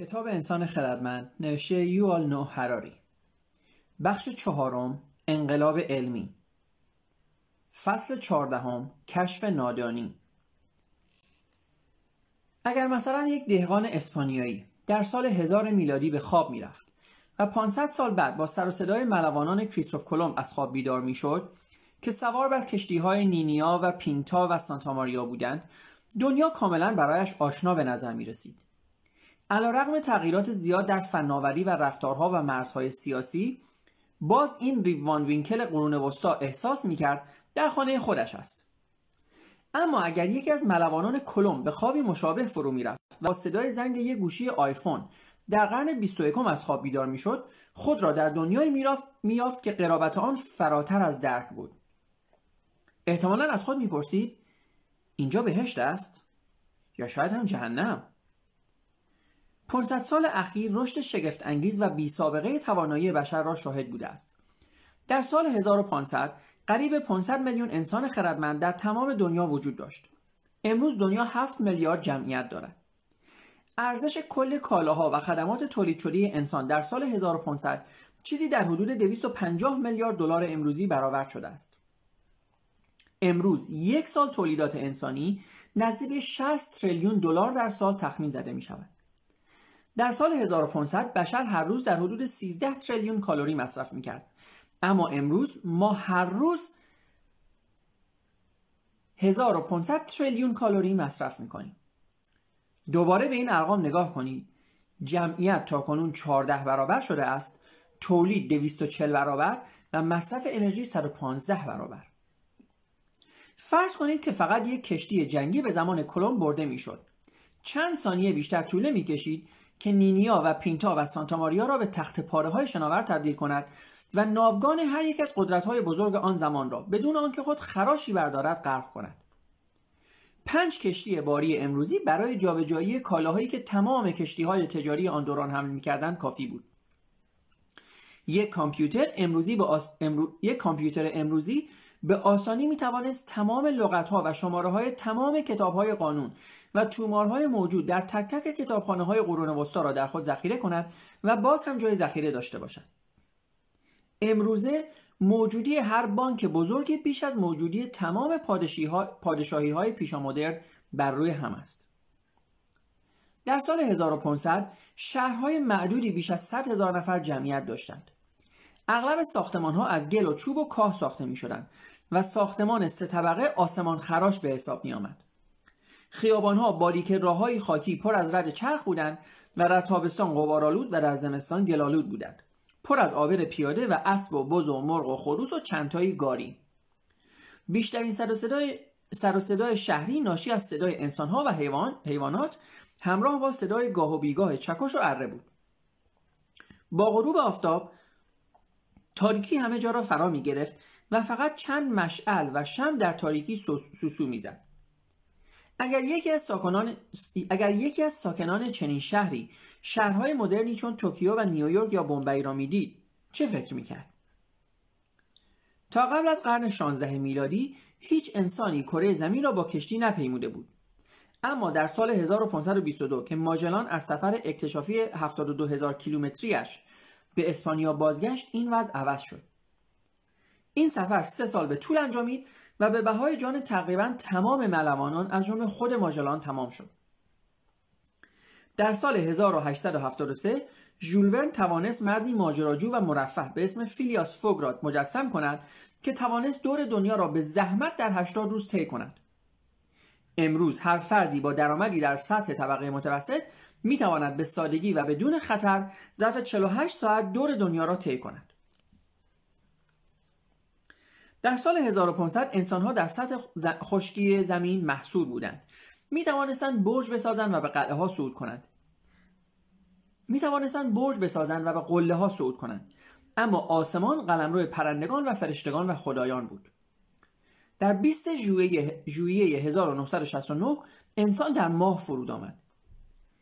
کتاب انسان خردمند نوشته یوال نو هراری بخش چهارم انقلاب علمی. فصل چهاردهم کشف نادانی. اگر مثلا یک دهقان اسپانیایی در سال هزار میلادی به خواب می‌رفت و 500 سال بعد با سر و صدای ملوانان کریستوف کلمب از خواب بیدار می‌شد که سوار بر کشتی های نینیا و پینتا و سانتا ماریا بودند دنیا کاملا برایش آشنا به نظر می رسید. علا تغییرات زیاد در فناوری و رفتارها و مرزهای سیاسی باز این ریوان وینکل قرون وسطا احساس می‌کرد در خانه خودش است. اما اگر یکی از ملوانان کلم به خوابی مشابه فرو می‌رفت و با صدای زنگ یک گوشی آیفون در قرن 21 از خواب بیدار می‌شد خود را در دنیای میافت که قرابت آن فراتر از درک بود. احتمالا از خود می‌پرسید اینجا بهشت است؟ یا شاید هم جهنم؟ 500 سال اخیر رشد شگفت انگیز و بی سابقه توانایی بشر را شاهد بوده است. در سال 1500 قریب 500 میلیون انسان خردمند در تمام دنیا وجود داشت. امروز دنیا 7 میلیارد جمعیت دارد. ارزش کل کالاها و خدمات تولید شده انسان در سال 1500 چیزی در حدود 250 میلیارد دلار امروزی برآورد شده است. امروز یک سال تولیدات انسانی نزدیک 60 تریلیون دلار در سال تخمین زده می شود. در سال 1500 بشر هر روز در حدود 13 تریلیون کالری مصرف می‌کرد. اما امروز ما هر روز 1500 تریلیون کالری مصرف می‌کنیم. دوباره به این ارقام نگاه کنید. جمعیت تا کنون 14 برابر شده است تولید 240 برابر و مصرف انرژی 115 برابر. فرض کنید که فقط یک کشتی جنگی به زمان کلم برده می‌شد. چند ثانیه بیشتر طول می‌کشید که نینیا و پینتا و سانتا ماریا را به تخت پاره های شناور تبدیل کند و ناوگان هر یک از قدرت های بزرگ آن زمان را بدون آنکه خود خراشی بردارد غرق کند. پنج کشتی باری امروزی برای جابجایی کالاهایی که تمام کشتی های تجاری آن دوران حمل می‌کردند کافی بود. یک کامپیوتر امروزی به یک کامپیوتر امروزی به آسانی می توانست تمام لغت ها و شماره های تمام کتاب های قانون و تومارهای موجود در تک تک کتابخانه های قرون وسطا را در خود ذخیره کند و باز هم جای ذخیره داشته باشد. امروزه موجودی هر بانک بزرگی بیش از موجودی تمام پادشاهی های پیشا مدرن بر روی هم است. در سال 1500 شهرهای معدودی بیش از 100 هزار نفر جمعیت داشتند. اغلب ساختمان ها از گل و چوب و کاه ساخته می شدند و ساختمان سه طبقه آسمان خراش به حساب می آمد. خیابان ها باریک راه خاکی پر از رد چرخ بودند و در تابستان غبارآلود و در زمستان گلالود بودند. پر از آبر پیاده و اسب و بز و مرغ و خروس و چندتایی گاری. بیشترین سر و صدای سر و صدای شهری ناشی از صدای انسانها و حیوان، حیوانات همراه با صدای گاه و بیگاه چکش و اره بود. با غروب آفتاب تاریکی همه جا را فرا می گرفت و فقط چند مشعل و شم در تاریکی سوسو می‌زد. اگر یکی از ساکنان اگر یکی از ساکنان چنین شهری شهرهای مدرنی چون توکیو و نیویورک یا بمبئی را می‌دید چه فکر می‌کرد؟ تا قبل از قرن 16 میلادی هیچ انسانی کره زمین را با کشتی نپیموده بود. اما در سال 1522 که ماجلان از سفر اکتشافی 72 هزار کیلومتریش به اسپانیا بازگشت این وضع عوض شد. این سفر سه سال به طول انجامید و به بهای جان تقریبا تمام ملوانان از جمله خود ماجلان تمام شد در سال 1873 ژول توانست مردی ماجراجو و مرفه به اسم فیلیاس فوگ را مجسم کند که توانست دور دنیا را به زحمت در 80 روز طی کند امروز هر فردی با درآمدی در سطح طبقه متوسط می تواند به سادگی و بدون خطر ظرف 48 ساعت دور دنیا را طی کند. در سال 1500 انسانها در سطح خشکی زمین محصول بودند. می توانستند برج بسازند و به قلعه ها صعود کنند. می توانستند برج بسازند و به قله ها صعود کنند. اما آسمان قلمرو پرندگان و فرشتگان و خدایان بود. در 20 ژوئیه 1969 انسان در ماه فرود آمد.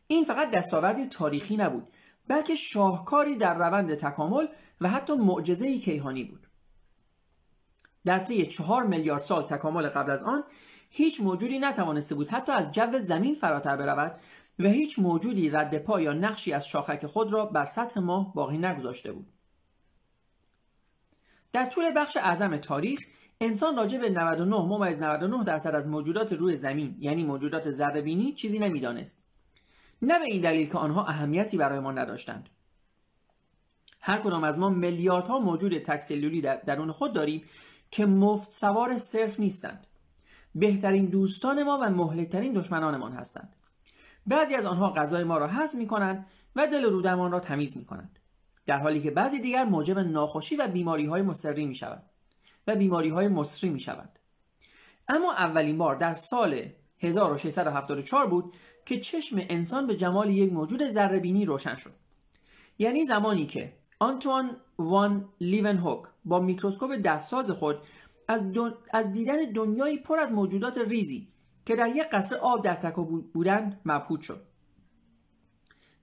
این فقط دستاوردی تاریخی نبود بلکه شاهکاری در روند تکامل و حتی معجزه کیهانی بود در طی چهار میلیارد سال تکامل قبل از آن هیچ موجودی نتوانسته بود حتی از جو زمین فراتر برود و هیچ موجودی رد پا یا نقشی از شاخک خود را بر سطح ماه باقی نگذاشته بود. در طول بخش اعظم تاریخ انسان راجع به 99 ممیز 99 درصد از موجودات روی زمین یعنی موجودات ذره چیزی نمی‌دانست. نه به این دلیل که آنها اهمیتی برای ما نداشتند. هر کدام از ما میلیاردها موجود تکسلولی در درون خود داریم که مفت سوار صرف نیستند. بهترین دوستان ما و مهلکترین دشمنانمان هستند. بعضی از آنها غذای ما را حذف می کنند و دل رودمان را تمیز می کنند در حالی که بعضی دیگر موجب ناخوشی و بیماری های مصری می شود و بیماری های مصری می شود اما اولین بار در سال 1674 بود که چشم انسان به جمال یک موجود ذره روشن شد. یعنی زمانی که آنتوان وان لیون هوک با میکروسکوپ دستساز خود از, از دیدن دنیایی پر از موجودات ریزی که در یک قطره آب در تکا بودند مبهوت شد.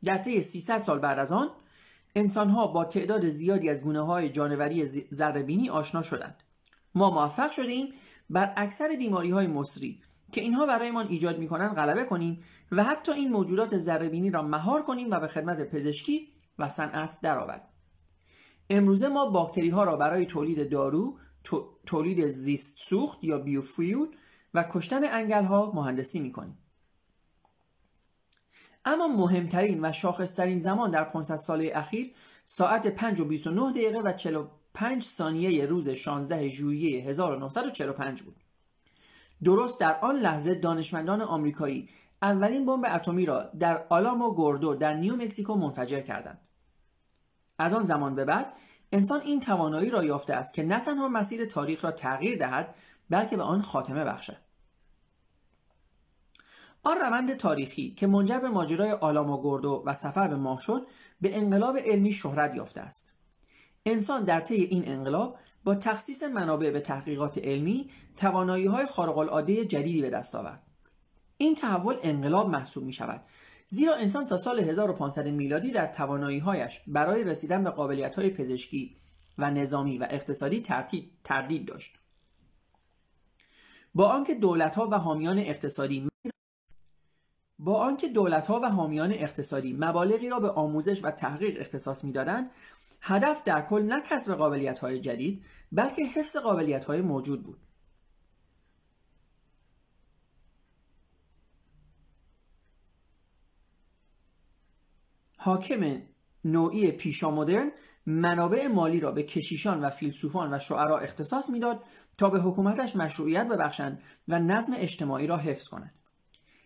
در طی 300 سال بعد از آن انسانها با تعداد زیادی از گونه های جانوری ذرهبینی آشنا شدند. ما موفق شدیم بر اکثر بیماری های مصری که اینها برایمان ایجاد می‌کنند غلبه کنیم و حتی این موجودات ذرهبینی را مهار کنیم و به خدمت پزشکی و صنعت درآوریم. امروزه ما باکتری ها را برای تولید دارو تولید زیست سوخت یا بیوفیول و کشتن انگل ها مهندسی می‌کنیم اما مهمترین و شاخصترین زمان در 500 ساله اخیر ساعت 5 و 29 دقیقه و 45 ثانیه روز 16 ژوئیه 1945 بود. درست در آن لحظه دانشمندان آمریکایی اولین بمب اتمی را در آلامو گوردو در نیو مکزیکو منفجر کردند. از آن زمان به بعد انسان این توانایی را یافته است که نه تنها مسیر تاریخ را تغییر دهد بلکه به آن خاتمه بخشد. آن روند تاریخی که منجر به ماجرای آلامو گوردو و سفر به ماه شد به انقلاب علمی شهرت یافته است. انسان در طی این انقلاب با تخصیص منابع به تحقیقات علمی توانایی های خارق العاده جدیدی به دست آورد. این تحول انقلاب محسوب می شود زیرا انسان تا سال 1500 میلادی در توانایی هایش برای رسیدن به قابلیت های پزشکی و نظامی و اقتصادی تردید داشت. با آنکه دولت ها و حامیان اقتصادی با آنکه دولت ها و حامیان اقتصادی مبالغی را به آموزش و تحقیق اختصاص می‌دادند هدف در کل نه کسب قابلیت های جدید بلکه حفظ قابلیت های موجود بود حاکم نوعی پیشا مدرن منابع مالی را به کشیشان و فیلسوفان و شعرا اختصاص می‌داد تا به حکومتش مشروعیت ببخشند و نظم اجتماعی را حفظ کنند.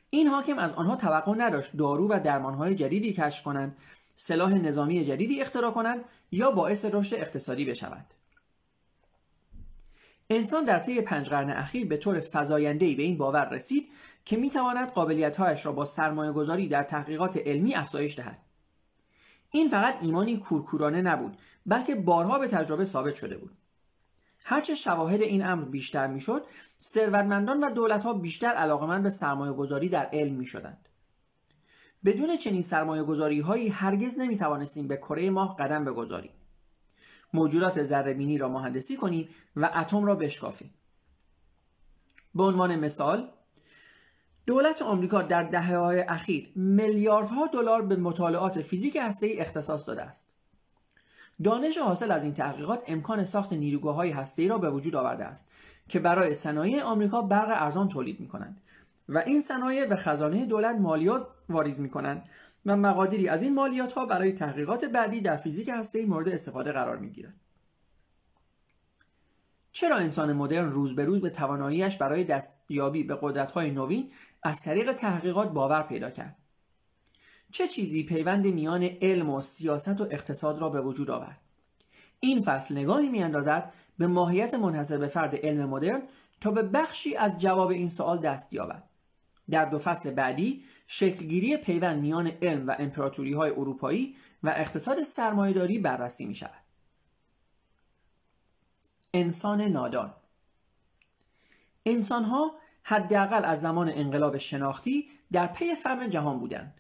این حاکم از آنها توقع نداشت دارو و درمانهای جدیدی کشف کنند سلاح نظامی جدیدی اختراع کنند یا باعث رشد اقتصادی بشوند. انسان در طی پنج قرن اخیر به طور فزایندهای به این باور رسید که می‌تواند قابلیتهایش را با سرمایه گذاری در تحقیقات علمی افزایش دهد. این فقط ایمانی کورکورانه نبود بلکه بارها به تجربه ثابت شده بود هرچه شواهد این امر بیشتر می‌شد ثروتمندان و دولتها بیشتر علاقمند به سرمایه گذاری در علم می شدند. بدون چنین سرمایه گذاری هایی هرگز نمی توانستیم به کره ماه قدم بگذاریم. موجودات ذره را مهندسی کنیم و اتم را بشکافیم. به عنوان مثال دولت آمریکا در دهه های اخیر میلیاردها دلار به مطالعات فیزیک هسته‌ای اختصاص داده است. دانش حاصل از این تحقیقات امکان ساخت نیروگاه های هسته‌ای را به وجود آورده است که برای صنایع آمریکا برق ارزان تولید می کنند و این صنایع به خزانه دولت مالیات واریز می کنند و مقادیری از این مالیات ها برای تحقیقات بعدی در فیزیک هسته‌ای مورد استفاده قرار می گیرند. چرا انسان مدرن روز به روز به تواناییش برای دستیابی به قدرت‌های نوین از طریق تحقیقات باور پیدا کرد؟ چه چیزی پیوند میان علم و سیاست و اقتصاد را به وجود آورد؟ این فصل نگاهی میاندازد به ماهیت منحصر به فرد علم مدرن تا به بخشی از جواب این سوال دست یابد. در دو فصل بعدی شکلگیری پیوند میان علم و امپراتوری های اروپایی و اقتصاد سرمایهداری بررسی می شود. انسان نادان انسان ها حداقل از زمان انقلاب شناختی در پی فهم جهان بودند.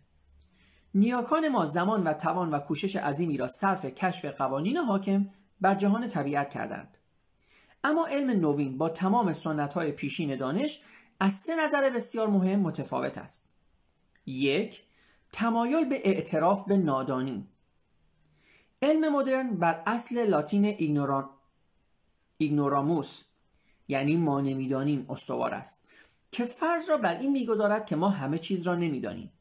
نیاکان ما زمان و توان و کوشش عظیمی را صرف کشف قوانین حاکم بر جهان طبیعت کردند. اما علم نوین با تمام سنت های پیشین دانش از سه نظر بسیار مهم متفاوت است یک تمایل به اعتراف به نادانی علم مدرن بر اصل لاتین ایگنوران... ایگنوراموس یعنی ما نمی‌دانیم استوار است که فرض را بر این می‌گذارد که ما همه چیز را نمی‌دانیم.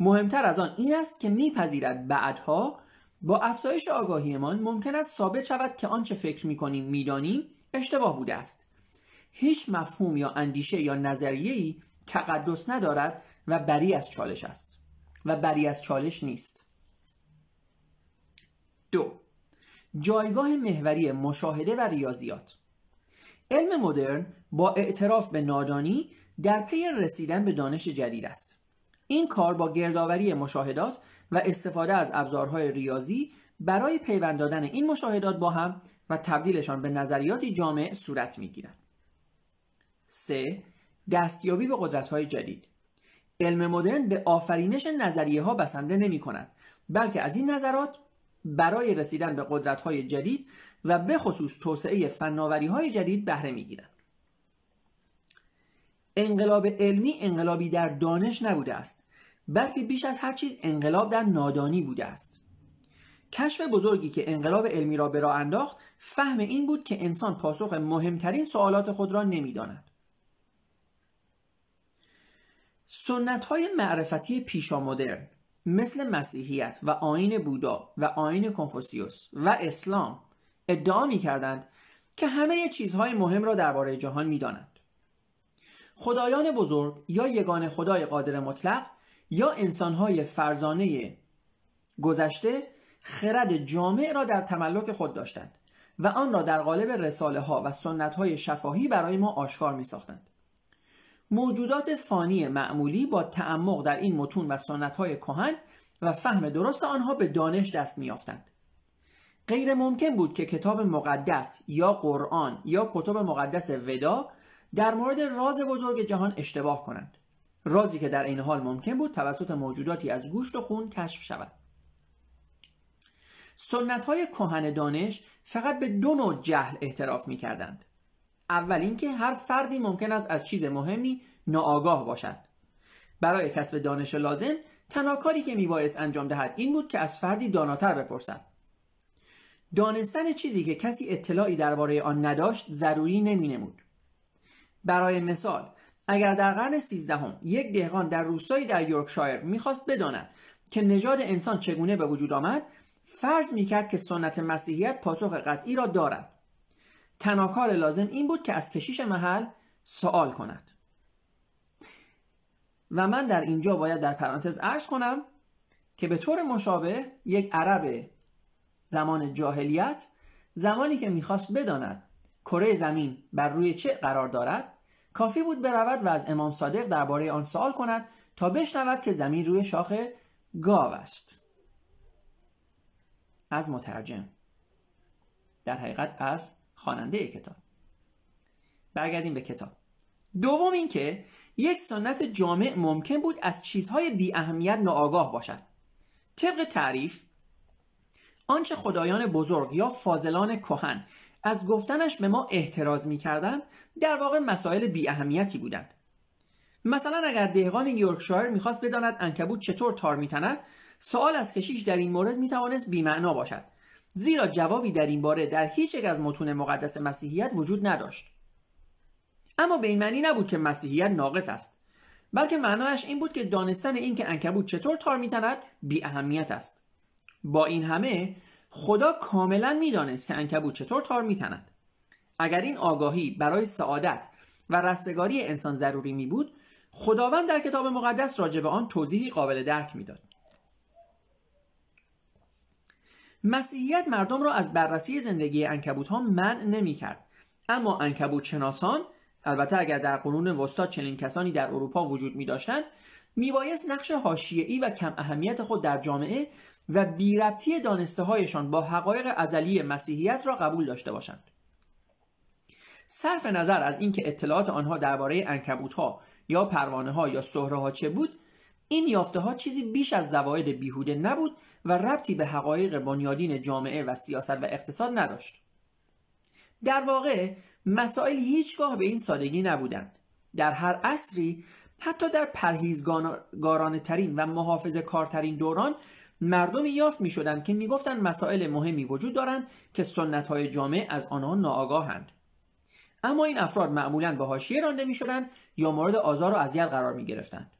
مهمتر از آن این است که میپذیرد بعدها با افزایش آگاهیمان ممکن است ثابت شود که آنچه فکر می‌کنیم می‌دانیم اشتباه بوده است. هیچ مفهوم یا اندیشه یا نظریه‌ای تقدس ندارد و بری از چالش است و بری از چالش نیست. دو جایگاه محوری مشاهده و ریاضیات. علم مدرن با اعتراف به نادانی در پی رسیدن به دانش جدید است این کار با گردآوری مشاهدات و استفاده از ابزارهای ریاضی برای پیوند دادن این مشاهدات با هم و تبدیلشان به نظریاتی جامع صورت می‌گیرد 3. دستیابی به قدرت های جدید علم مدرن به آفرینش نظریه ها بسنده نمی کند بلکه از این نظرات برای رسیدن به قدرت های جدید و به خصوص توسعه فناوری های جدید بهره می گیرند. انقلاب علمی انقلابی در دانش نبوده است بلکه بیش از هر چیز انقلاب در نادانی بوده است کشف بزرگی که انقلاب علمی را به راه انداخت فهم این بود که انسان پاسخ مهمترین سوالات خود را نمی‌داند سنت های معرفتی پیشا مدرن مثل مسیحیت و آین بودا و آین کنفوسیوس و اسلام ادعا می کردند که همه چیزهای مهم را درباره جهان می دانند. خدایان بزرگ یا یگان خدای قادر مطلق یا انسانهای فرزانه گذشته خرد جامع را در تملک خود داشتند و آن را در قالب رساله ها و سنت های شفاهی برای ما آشکار می ساختند. موجودات فانی معمولی با تعمق در این متون و سنت های کهن و فهم درست آنها به دانش دست میافتند غیر ممکن بود که کتاب مقدس یا قرآن یا کتب مقدس ودا در مورد راز بزرگ جهان اشتباه کنند. رازی که در این حال ممکن بود توسط موجوداتی از گوشت و خون کشف شود. سنت های کهن دانش فقط به دو نوع جهل اعتراف می کردند اول اینکه هر فردی ممکن است از چیز مهمی ناآگاه باشد. برای کسب دانش لازم تنها کاری که میبایست انجام دهد این بود که از فردی داناتر بپرسد. دانستن چیزی که کسی اطلاعی درباره آن نداشت ضروری نمینمود. برای مثال اگر در قرن سیزدهم یک دهقان در روستایی در یورکشایر می‌خواست بداند که نژاد انسان چگونه به وجود آمد فرض می‌کرد که سنت مسیحیت پاسخ قطعی را دارد. تنها لازم این بود که از کشیش محل سوال کند. و من در اینجا باید در پرانتز عرض کنم که به طور مشابه یک عرب زمان جاهلیت زمانی که می‌خواست بداند کره زمین بر روی چه قرار دارد کافی بود برود و از امام صادق درباره آن سوال کند تا بشنود که زمین روی شاخ گاو است. از مترجم در حقیقت از خواننده کتاب. برگردیم به کتاب. دوم اینکه یک سنت جامع ممکن بود از چیزهای بی اهمیت ناآگاه باشد. طبق تعریف آنچه خدایان بزرگ یا فاضلان کهن از گفتنش به ما احتراز می‌کردند در واقع مسائل بی اهمیتی بودند. مثلا اگر دهقان یورکشایر می‌خواست بداند انکبوت چطور تار میتند سوال از کشیش در این مورد می‌توانست بیمعنا باشد زیرا جوابی در این باره در هیچ یک از متون مقدس مسیحیت وجود نداشت. اما به این معنی نبود که مسیحیت ناقص است بلکه معنایش این بود که دانستن این که انکبوت چطور تار میتند بی اهمیت است. با این همه خدا کاملا می‌دانست که انکبوت چطور تار میتند اگر این آگاهی برای سعادت و رستگاری انسان ضروری می بود خداوند در کتاب مقدس راجع به آن توضیحی قابل درک می‌داد. مسیحیت مردم را از بررسی زندگی انکبوت ها منع نمی کرد اما انکبوت شناسان البته اگر در قرون وسطا چنین کسانی در اروپا وجود می داشتند میبایست نقش حاشیه‌ای و کم اهمیت خود در جامعه و بیربطی دانسته هایشان با حقایق ازلی مسیحیت را قبول داشته باشند. صرف نظر از اینکه اطلاعات آنها درباره انکبوت ها یا پروانه ها یا سهره ها چه بود این یافته ها چیزی بیش از زواید بیهوده نبود و ربطی به حقایق بنیادین جامعه و سیاست و اقتصاد نداشت. در واقع مسائل هیچگاه به این سادگی نبودند. در هر عصری حتی در پرهیزگارانه ترین و محافظ کارترین دوران مردمی یافت می شدند که می گفتند مسائل مهمی وجود دارند که سنت های جامعه از آنها ناآگاهند. اما این افراد معمولا به حاشیه رانده می شدند یا مورد آزار و اذیت قرار می گرفتند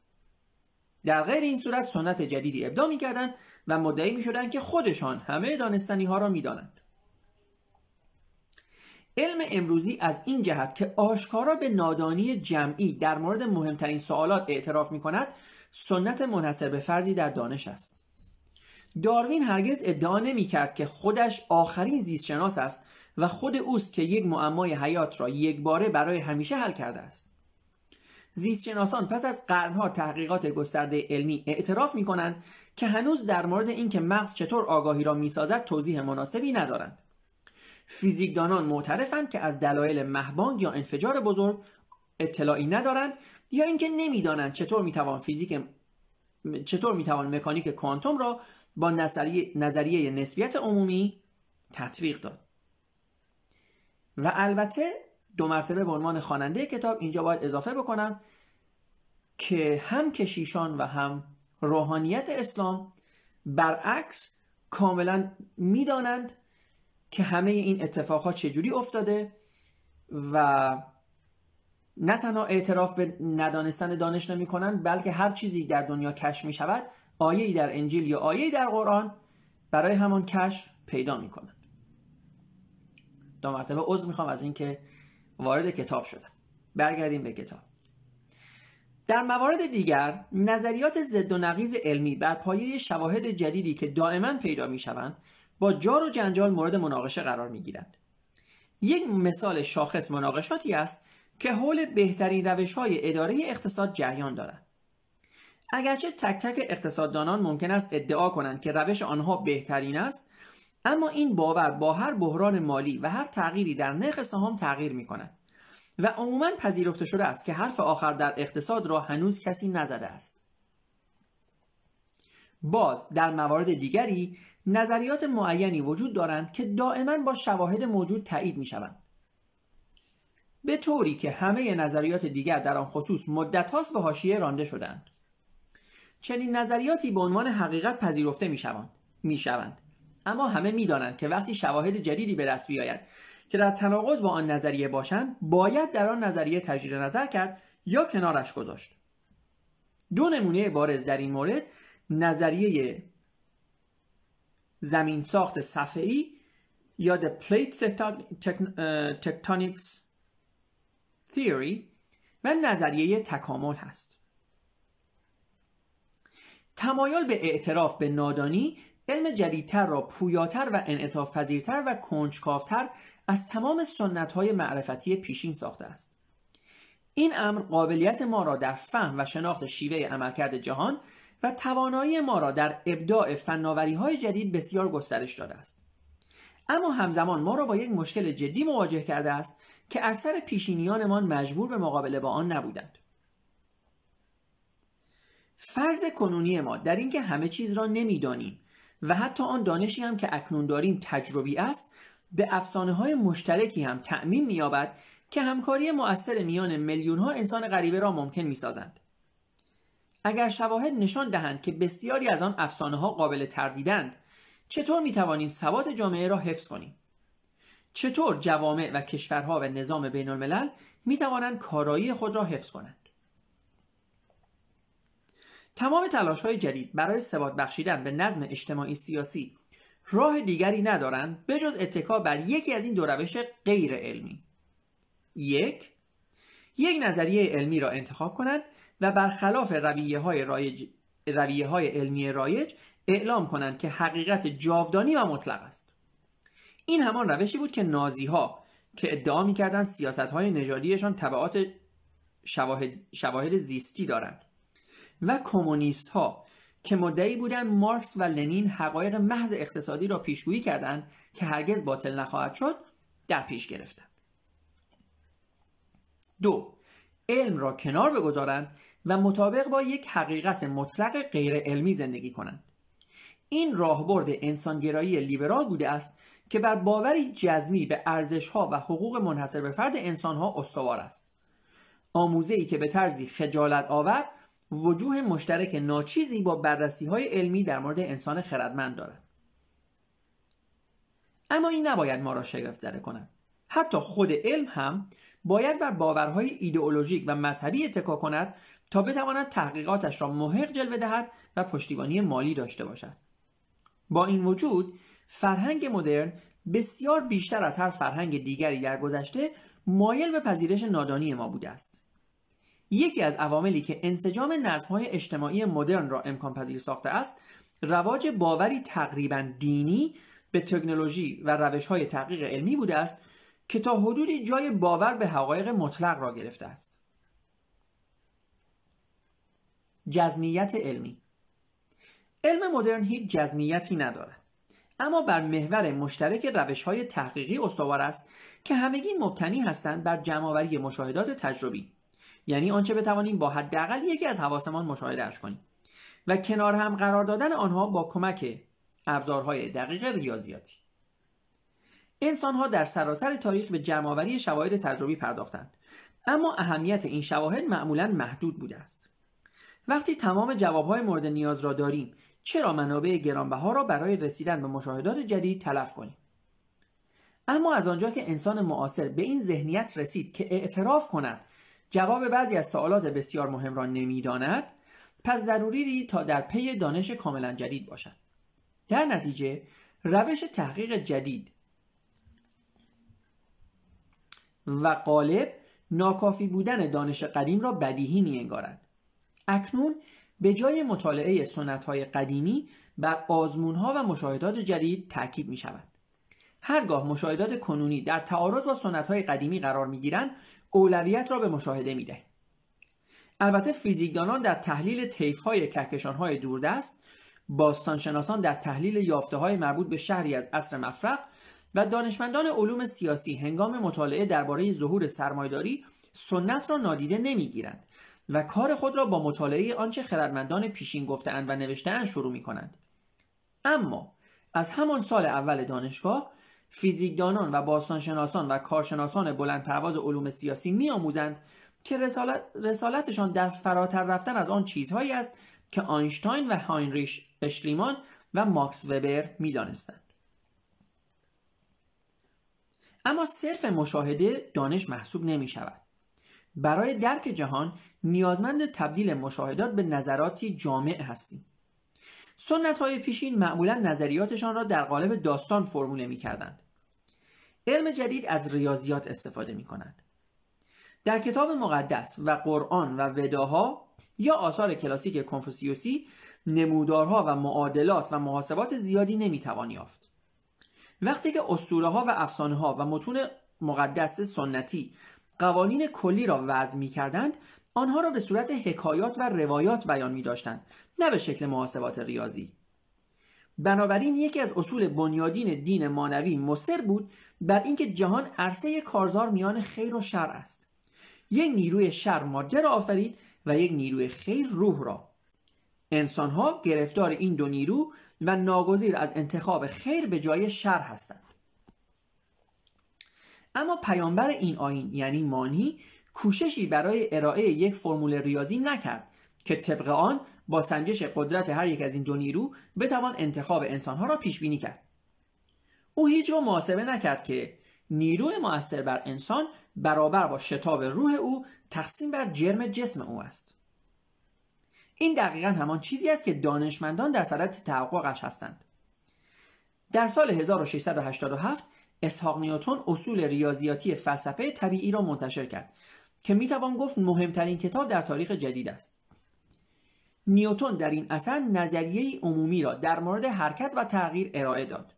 در غیر این صورت سنت جدیدی ابدا می کردند و مدعی می شدند که خودشان همه دانستنی ها را می دانند. علم امروزی از این جهت که آشکارا به نادانی جمعی در مورد مهمترین سوالات اعتراف می کند سنت منحصر به فردی در دانش است. داروین هرگز ادعا نمی کرد که خودش آخرین زیستشناس است و خود اوست که یک معمای حیات را یک باره برای همیشه حل کرده است. زیستشناسان پس از قرنها تحقیقات گسترده علمی اعتراف می کنند که هنوز در مورد اینکه مغز چطور آگاهی را می‌سازد توضیح مناسبی ندارند. فیزیکدانان معترفند که از دلایل مهبانگ یا انفجار بزرگ اطلاعی ندارند یا اینکه نمی‌دانند چطور می‌توان فیزیک چطور می‌توان مکانیک کوانتوم را با نظریه, نظریه نسبیت عمومی تطبیق داد. و البته دو مرتبه به عنوان خواننده کتاب اینجا باید اضافه بکنم که هم کشیشان و هم روحانیت اسلام برعکس کاملا می‌دانند که همه این اتفاقات چجوری افتاده و نه تنها اعتراف به ندانستن دانش نمی کنند بلکه هر چیزی در دنیا کشف می شود آیه در انجیل یا آیه در قرآن برای همان کشف پیدا می کنند دو مرتبه عضو می‌خوام از اینکه وارد کتاب شدم برگردیم به کتاب در موارد دیگر نظریات ضد و نقیز علمی بر پایه شواهد جدیدی که دائما پیدا می شوند با جار و جنجال مورد مناقشه قرار می گیرند. یک مثال شاخص مناقشاتی است که حول بهترین روش های اداره اقتصاد جریان دارد. اگرچه تک تک اقتصاددانان ممکن است ادعا کنند که روش آنها بهترین است اما این باور با هر بحران مالی و هر تغییری در نرخ سهام تغییر می کند و عموما پذیرفته شده است که حرف آخر در اقتصاد را هنوز کسی نزده است باز در موارد دیگری نظریات معینی وجود دارند که دائما با شواهد موجود تایید می شوند. به طوری که همه نظریات دیگر در آن خصوص مدت هاست به حاشیه رانده شدند. چنین نظریاتی به عنوان حقیقت پذیرفته می شوند. می شوند. اما همه می دانند که وقتی شواهد جدیدی به دست بیاید که در تناقض با آن نظریه باشند باید در آن نظریه تجدید نظر کرد یا کنارش گذاشت. دو نمونه بارز در این مورد نظریه زمین ساخت صفحه‌ای یا The Plate Tectonics Theory و نظریه تکامل هست تمایل به اعتراف به نادانی علم جدیدتر را پویاتر و انعطاف پذیرتر و کنجکاوتر از تمام سنت های معرفتی پیشین ساخته است. این امر قابلیت ما را در فهم و شناخت شیوه عملکرد جهان و توانایی ما را در ابداع فناوری های جدید بسیار گسترش داده است. اما همزمان ما را با یک مشکل جدی مواجه کرده است که اکثر پیشینیانمان مجبور به مقابله با آن نبودند. فرض کنونی ما در اینکه همه چیز را نمی‌دانیم و حتی آن دانشی هم که اکنون داریم تجربی است به افسانه های مشترکی هم تأمین مییابد که همکاری مؤثر میان میلیون ها انسان غریبه را ممکن می‌سازند. اگر شواهد نشان دهند که بسیاری از آن افسانه ها قابل تردیدند چطور می توانیم ثبات جامعه را حفظ کنیم؟ چطور جوامع و کشورها و نظام بین الملل می توانند کارایی خود را حفظ کنند؟ تمام تلاش های جدید برای ثبات بخشیدن به نظم اجتماعی سیاسی راه دیگری ندارند به جز اتکا بر یکی از این دو روش غیر علمی. یک یک نظریه علمی را انتخاب کنند و برخلاف رویه های, رایج، رویه های علمی رایج اعلام کنند که حقیقت جاودانی و مطلق است. این همان روشی بود که نازی ها که ادعا می‌کردند سیاست های نژادیشان تبعات شواهد, شواهد زیستی دارند. و کمونیست ها که مدعی بودند مارکس و لنین حقایق محض اقتصادی را پیشگویی کردند که هرگز باطل نخواهد شد در پیش گرفتند. دو علم را کنار بگذارند و مطابق با یک حقیقت مطلق غیر علمی زندگی کنند. این راهبرد انسانگرایی لیبرال بوده است که بر باوری جزمی به ارزشها و حقوق منحصر به فرد انسانها استوار است. آموزه ای که به طرزی خجالت آور وجوه مشترک ناچیزی با بررسی های علمی در مورد انسان خردمند دارد. اما این نباید ما را شگفت زده کند. حتی خود علم هم باید بر باورهای ایدئولوژیک و مذهبی اتکا کند تا بتواند تحقیقاتش را محق جلوه دهد و پشتیبانی مالی داشته باشد. با این وجود فرهنگ مدرن بسیار بیشتر از هر فرهنگ دیگری در گذشته مایل به پذیرش نادانی ما بوده است. یکی از عواملی که انسجام نظمهای اجتماعی مدرن را امکان پذیر ساخته است رواج باوری تقریبا دینی به تکنولوژی و روش های تحقیق علمی بوده است که تا حدودی جای باور به حقایق مطلق را گرفته است. جزمیت علمی. علم مدرن هیچ جزمیتی ندارد اما بر محور مشترک روش های تحقیقی استوار است که همگی مبتنی هستند بر جمعآوری مشاهدات تجربی. یعنی آنچه بتوانیم با حداقل یکی از حواسمان مشاهدهاش کنیم. و کنار هم قرار دادن آنها با کمک ابزارهای دقیق ریاضیاتی. انسانها در سراسر تاریخ به جمعآوری شواهد تجربی پرداختند. اما اهمیت این شواهد معمولا محدود بوده است. وقتی تمام جوابهای مورد نیاز را داریم چرا منابع گرانبها را برای رسیدن به مشاهدات جدید تلف کنیم؟ اما از آنجا که انسان معاصر به این ذهنیت رسید که اعتراف کند جواب بعضی از سوالات بسیار مهم را نمی‌داند پس ضروری تا در پی دانش کاملا جدید باشد در نتیجه روش تحقیق جدید و غالب ناکافی بودن دانش قدیم را بدیهی می انگارد. اکنون به جای مطالعه سنت های قدیمی بر آزمون ها و مشاهدات جدید تاکید می شود. هرگاه مشاهدات کنونی در تعارض با سنت های قدیمی قرار می گیرند اولویت را به مشاهده می ده. البته فیزیکدانان در تحلیل طیف های کهکشان های دوردست باستانشناسان در تحلیل یافته های مربوط به شهری از عصر مفرق و دانشمندان علوم سیاسی هنگام مطالعه درباره ظهور سرمایداری سنت را نادیده نمی‌گیرند و کار خود را با مطالعه آنچه خردمندان پیشین گفتهاند و نوشتهاند شروع می کنند. اما از همان سال اول دانشگاه فیزیکدانان و باستانشناسان و کارشناسان بلند پرواز علوم سیاسی میآموزند که رسالت، رسالتشان در فراتر رفتن از آن چیزهایی است که آینشتاین و هاینریش اشلیمان و ماکس وبر می‌دانستند. اما صرف مشاهده دانش محسوب نمی شود برای درک جهان نیازمند تبدیل مشاهدات به نظراتی جامع هستیم. سنت های پیشین معمولا نظریاتشان را در قالب داستان فرموله می کردند. علم جدید از ریاضیات استفاده می کند. در کتاب مقدس و قرآن و وداها یا آثار کلاسیک کنفوسیوسی نمودارها و معادلات و محاسبات زیادی نمی‌توان یافت وقتی که اسطوره ها و افسانه ها و متون مقدس سنتی قوانین کلی را وضع می کردند آنها را به صورت حکایات و روایات بیان می داشتند نه به شکل محاسبات ریاضی. بنابراین یکی از اصول بنیادین دین مانوی مصر بود بر اینکه جهان عرصه کارزار میان خیر و شر است. یک نیروی شر ماده را آفرید و یک نیروی خیر روح را. انسان ها گرفتار این دو نیرو و ناگزیر از انتخاب خیر به جای شر هستند. اما پیامبر این آین یعنی مانی کوششی برای ارائه یک فرمول ریاضی نکرد که طبق آن با سنجش قدرت هر یک از این دو نیرو بتوان انتخاب انسانها را پیش بینی کرد. او هیچ رو محاسبه نکرد که نیروی موثر بر انسان برابر با شتاب روح او تقسیم بر جرم جسم او است. این دقیقا همان چیزی است که دانشمندان در صدد تحققش هستند. در سال 1687 اسحاق نیوتون اصول ریاضیاتی فلسفه طبیعی را منتشر کرد که می‌توان گفت مهمترین کتاب در تاریخ جدید است. نیوتون در این اثر نظریه عمومی را در مورد حرکت و تغییر ارائه داد.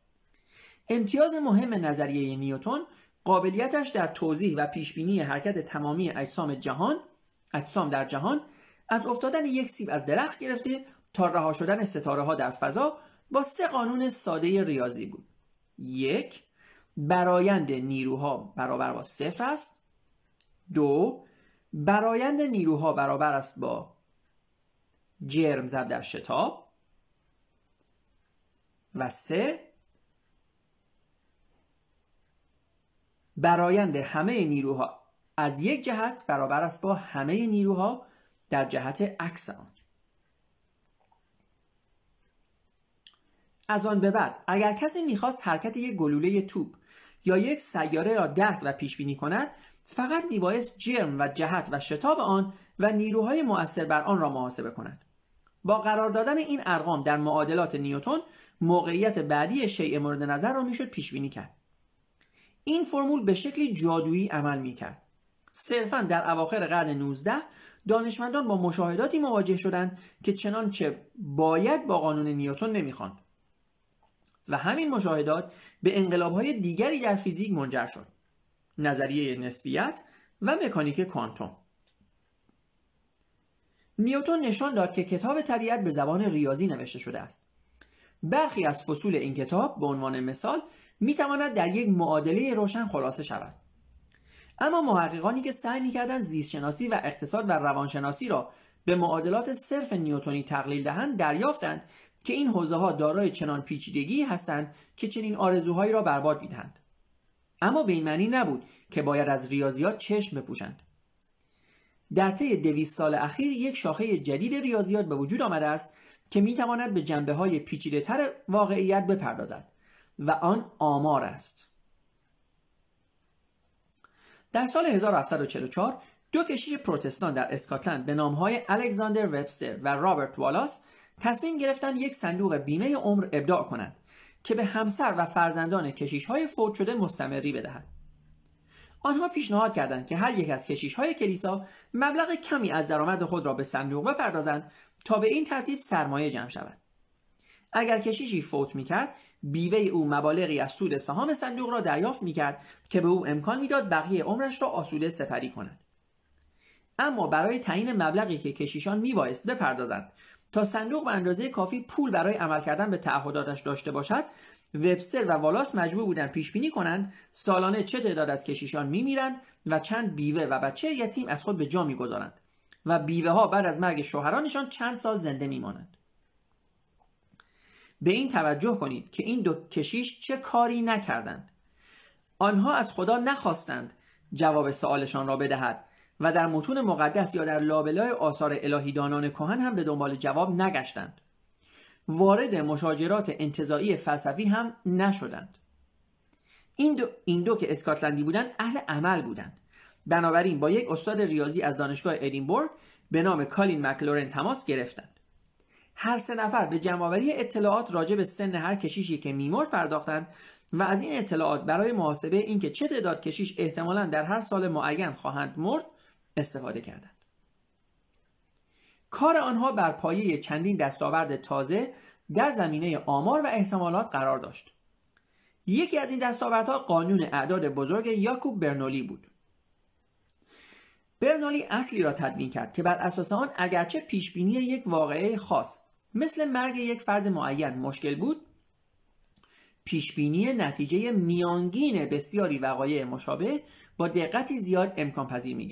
امتیاز مهم نظریه نیوتون قابلیتش در توضیح و پیشبینی حرکت تمامی اجسام جهان اجسام در جهان از افتادن یک سیب از درخت گرفته تا رها شدن ستاره ها در فضا با سه قانون ساده ریاضی بود. یک برایند نیروها برابر با صفر است. دو برایند نیروها برابر است با جرم زب در شتاب. و سه برایند همه نیروها از یک جهت برابر است با همه نیروها در جهت عکس آن. از آن به بعد اگر کسی می‌خواست حرکت یک گلوله توپ یا یک سیاره را درک و پیش بینی کند فقط میبایست جرم و جهت و شتاب آن و نیروهای مؤثر بر آن را محاسبه کند. با قرار دادن این ارقام در معادلات نیوتن موقعیت بعدی شیء مورد نظر را می‌شد پیش بینی کرد. این فرمول به شکلی جادویی عمل می‌کرد. صرفا در اواخر قرن 19 دانشمندان با مشاهداتی مواجه شدند که چنانچه باید با قانون نیوتن نمی‌خواند. و همین مشاهدات به انقلابهای دیگری در فیزیک منجر شد. نظریه نسبیت و مکانیک کوانتوم. نیوتن نشان داد که کتاب طبیعت به زبان ریاضی نوشته شده است. برخی از فصول این کتاب به عنوان مثال می تواند در یک معادله روشن خلاصه شود. اما محققانی که سعی می‌کردند زیستشناسی و اقتصاد و روانشناسی را به معادلات صرف نیوتنی تقلیل دهند دریافتند که این حوزه ها دارای چنان پیچیدگی هستند که چنین آرزوهایی را برباد می‌دهند. اما به این معنی نبود که باید از ریاضیات چشم بپوشند. در طی دویست سال اخیر یک شاخه جدید ریاضیات به وجود آمده است که می‌تواند به جنبه های پیچیده تر واقعیت بپردازد و آن آمار است. در سال 1744 دو کشیش پروتستان در اسکاتلند به نامهای الکساندر وبستر و رابرت والاس تصمیم گرفتند یک صندوق بیمه عمر ابداع کنند. که به همسر و فرزندان کشیش های فوت شده مستمری بدهد. آنها پیشنهاد کردند که هر یک از کشیش های کلیسا مبلغ کمی از درآمد خود را به صندوق بپردازند تا به این ترتیب سرمایه جمع شود. اگر کشیشی فوت می‌کرد بیوه او مبالغی از سود سهام صندوق را دریافت می‌کرد که به او امکان می‌داد بقیه عمرش را آسوده سپری کند. اما برای تعیین مبلغی که کشیشان میبایست بپردازند تا صندوق به اندازه کافی پول برای عمل کردن به تعهداتش داشته باشد وبستر و والاس مجبور بودند پیش بینی کنند. سالانه چه تعداد از کشیشان میمیرند و چند بیوه و بچه یتیم از خود به جا می‌گذارند و بیوه ها بعد از مرگ شوهرانشان چند سال زنده میمانند. به این توجه کنید که این دو کشیش چه کاری نکردند. آنها از خدا نخواستند جواب سوالشان را بدهد. و در متون مقدس یا در لابلای آثار الهیدانان کهن هم به دنبال جواب نگشتند. وارد مشاجرات انتظایی فلسفی هم نشدند. این دو, این دو که اسکاتلندی بودند اهل عمل بودند. بنابراین با یک استاد ریاضی از دانشگاه ادینبورگ به نام کالین مکلورن تماس گرفتند. هر سه نفر به جمعآوری اطلاعات راجع به سن هر کشیشی که میمرد پرداختند و از این اطلاعات برای محاسبه اینکه چه تعداد کشیش احتمالا در هر سال معین خواهند مرد استفاده کردند. کار آنها بر پایه چندین دستاورد تازه در زمینه آمار و احتمالات قرار داشت. یکی از این دستاوردها قانون اعداد بزرگ یاکوب برنولی بود. برنولی اصلی را تدوین کرد که بر اساس آن اگرچه پیشبینی یک واقعه خاص مثل مرگ یک فرد معین مشکل بود پیشبینی نتیجه میانگین بسیاری وقایع مشابه با دقتی زیاد امکان پذیر می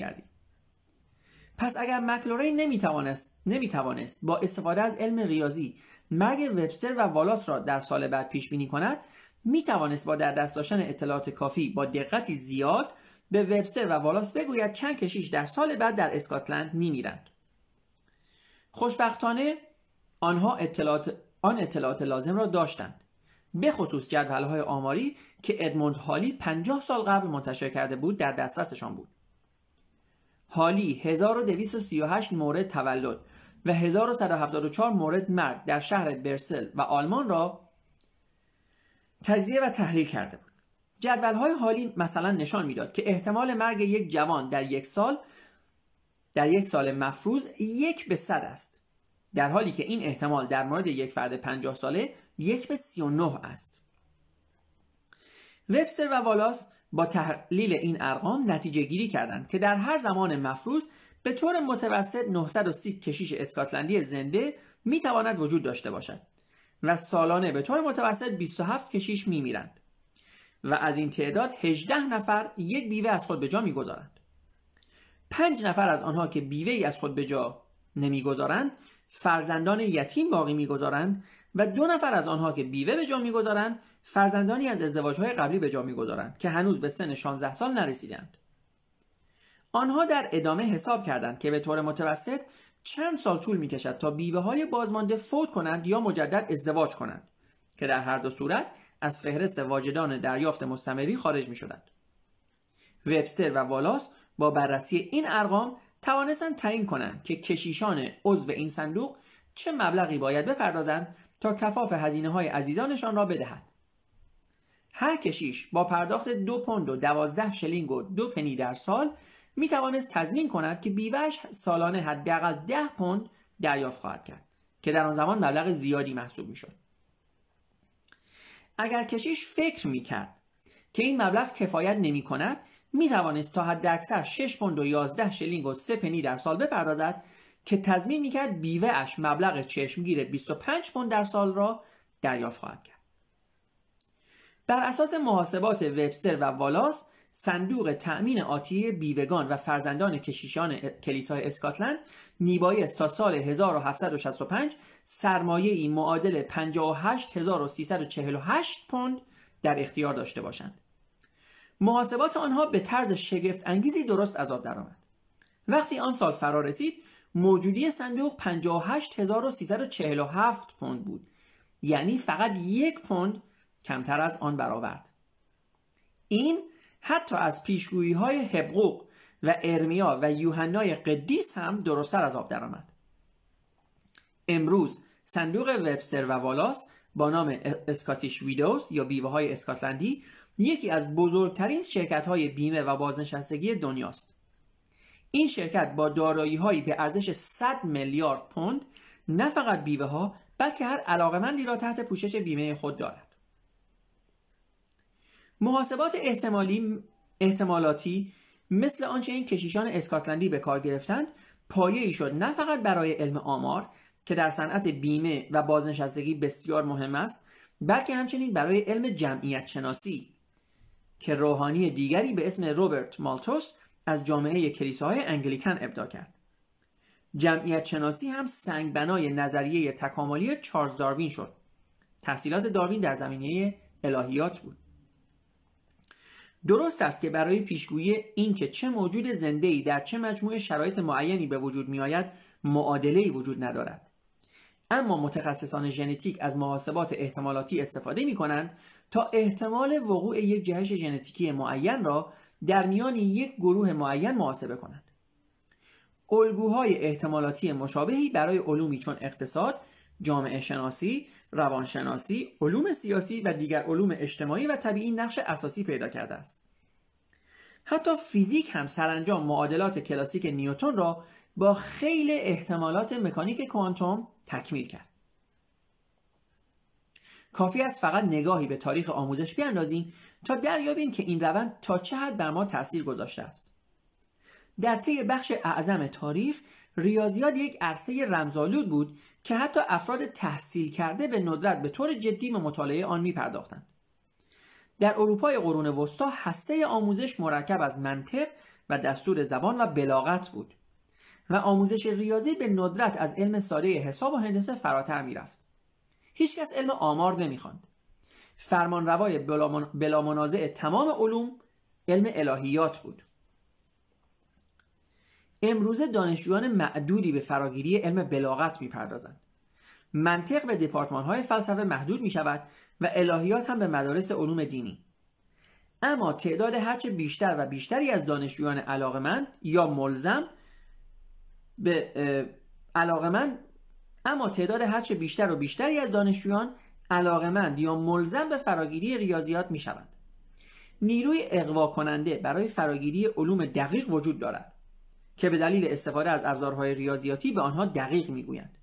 پس اگر مکلورین نمی‌توانست نمی‌توانست با استفاده از علم ریاضی مرگ وبستر و والاس را در سال بعد پیش بینی کند می‌توانست با در دست داشتن اطلاعات کافی با دقتی زیاد به وبستر و والاس بگوید چند کشیش در سال بعد در اسکاتلند میمیرند. خوشبختانه آنها اطلاعات آن اطلاعات لازم را داشتند. به خصوص جدولهای آماری که ادموند هالی 50 سال قبل منتشر کرده بود در دسترسشان بود. حالی 1238 مورد تولد و 1174 مورد مرگ در شهر برسل و آلمان را تجزیه و تحلیل کرده بود. جدول های حالی مثلا نشان می‌داد که احتمال مرگ یک جوان در یک سال در یک سال مفروض یک به صد است در حالی که این احتمال در مورد یک فرد 50 ساله یک به 39 است. وبستر و والاس با تحلیل این ارقام نتیجه گیری کردند که در هر زمان مفروض به طور متوسط 930 کشیش اسکاتلندی زنده می تواند وجود داشته باشد و سالانه به طور متوسط 27 کشیش می میرند و از این تعداد 18 نفر یک بیوه از خود به جا می‌گذارند. پنج نفر از آنها که بیوه ای از خود به جا نمی‌گذارند فرزندان یتیم باقی می‌گذارند و دو نفر از آنها که بیوه به جا می‌گذارند فرزندانی از ازدواجهای قبلی به جا می‌گذارند که هنوز به سن 16 سال نرسیدند آنها در ادامه حساب کردند که به طور متوسط چند سال طول می کشد تا بیوه های بازمانده فوت کنند یا مجدد ازدواج کنند که در هر دو صورت از فهرست واجدان دریافت مستمری خارج می شدند. وبستر و والاس با بررسی این ارقام توانستند تعیین کنند که کشیشان عضو این صندوق چه مبلغی باید بپردازند تا کفاف هزینه های عزیزانشان را بدهد. هر کشیش با پرداخت دو پوند و دوازده شلینگ و دو پنی در سال می توانست تضمین کند که بیوهش سالانه حداقل ده پوند دریافت خواهد کرد که در آن زمان مبلغ زیادی محسوب می شد. اگر کشیش فکر می کرد که این مبلغ کفایت نمی کند می توانست تا حد اکثر 6 پوند و 11 شلینگ و 3 پنی در سال بپردازد که تضمین می کرد بیوه مبلغ چشمگیر 25 پوند در سال را دریافت خواهد کرد. بر اساس محاسبات وبستر و والاس صندوق تأمین آتی بیوگان و فرزندان کشیشان کلیسای اسکاتلند میبایست تا سال 1765 سرمایه ای معادل 58348 پوند در اختیار داشته باشند. محاسبات آنها به طرز شگفت انگیزی درست از آب درآمد. وقتی آن سال فرا رسید موجودی صندوق 58347 پوند بود یعنی فقط یک پوند کمتر از آن برآورد. این حتی از پیشگویی های حبقوق و ارمیا و یوحنای قدیس هم درستتر از آب درآمد. امروز صندوق وبستر و والاس با نام اسکاتیش ویدوز یا بیوه های اسکاتلندی یکی از بزرگترین شرکت های بیمه و بازنشستگی دنیاست. این شرکت با دارایی هایی به ارزش 100 میلیارد پوند نه فقط بیوه ها بلکه هر علاقمندی را تحت پوشش بیمه خود دارد. محاسبات احتمالی احتمالاتی مثل آنچه این کشیشان اسکاتلندی به کار گرفتند پایه ای شد نه فقط برای علم آمار که در صنعت بیمه و بازنشستگی بسیار مهم است بلکه همچنین برای علم جمعیت شناسی که روحانی دیگری به اسم روبرت مالتوس از جامعه کلیساهای انگلیکن ابدا کرد. جمعیت شناسی هم سنگ بنای نظریه تکاملی چارلز داروین شد. تحصیلات داروین در زمینه الهیات بود. درست است که برای پیشگویی اینکه چه موجود زنده ای در چه مجموعه شرایط معینی به وجود می آید معادله ای وجود ندارد. اما متخصصان ژنتیک از محاسبات احتمالاتی استفاده می کنند تا احتمال وقوع یک جهش ژنتیکی معین را در میان یک گروه معین محاسبه کنند. الگوهای احتمالاتی مشابهی برای علومی چون اقتصاد، جامعه شناسی، روانشناسی، علوم سیاسی و دیگر علوم اجتماعی و طبیعی نقش اساسی پیدا کرده است. حتی فیزیک هم سرانجام معادلات کلاسیک نیوتن را با خیلی احتمالات مکانیک کوانتوم تکمیل کرد. کافی است فقط نگاهی به تاریخ آموزش بیاندازیم تا دریابیم که این روند تا چه حد بر ما تاثیر گذاشته است. در طی بخش اعظم تاریخ ریاضیات یک عرصه رمزآلود بود که حتی افراد تحصیل کرده به ندرت به طور جدی به مطالعه آن می پرداختند. در اروپای قرون وسطا هسته آموزش مرکب از منطق و دستور زبان و بلاغت بود و آموزش ریاضی به ندرت از علم ساده حساب و هندسه فراتر می‌رفت. هیچکس علم آمار نمی‌خواند. فرمانروای بلا منازع تمام علوم علم الهیات بود. امروزه دانشجویان معدودی به فراگیری علم بلاغت می‌پردازند. منطق به دپارتمان های فلسفه محدود می شود و الهیات هم به مدارس علوم دینی. اما تعداد هرچه بیشتر و بیشتری از دانشجویان علاقمند یا ملزم به علاقمند اما تعداد هرچه بیشتر و بیشتری از دانشجویان علاقمند یا ملزم به فراگیری ریاضیات می شوند نیروی اقوا کننده برای فراگیری علوم دقیق وجود دارد. که به دلیل استفاده از ابزارهای ریاضیاتی به آنها دقیق می‌گویند.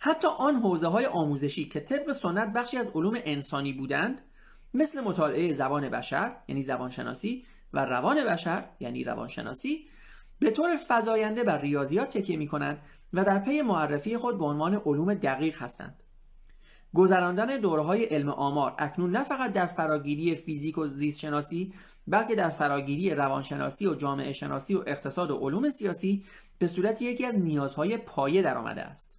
حتی آن حوزه های آموزشی که طبق سنت بخشی از علوم انسانی بودند مثل مطالعه زبان بشر یعنی زبانشناسی و روان بشر یعنی روانشناسی به طور فزاینده بر ریاضیات تکیه می کنند و در پی معرفی خود به عنوان علوم دقیق هستند. گذراندن دوره های علم آمار اکنون نه فقط در فراگیری فیزیک و زیست شناسی بلکه در فراگیری روانشناسی و جامعه شناسی و اقتصاد و علوم سیاسی به صورت یکی از نیازهای پایه درآمده است.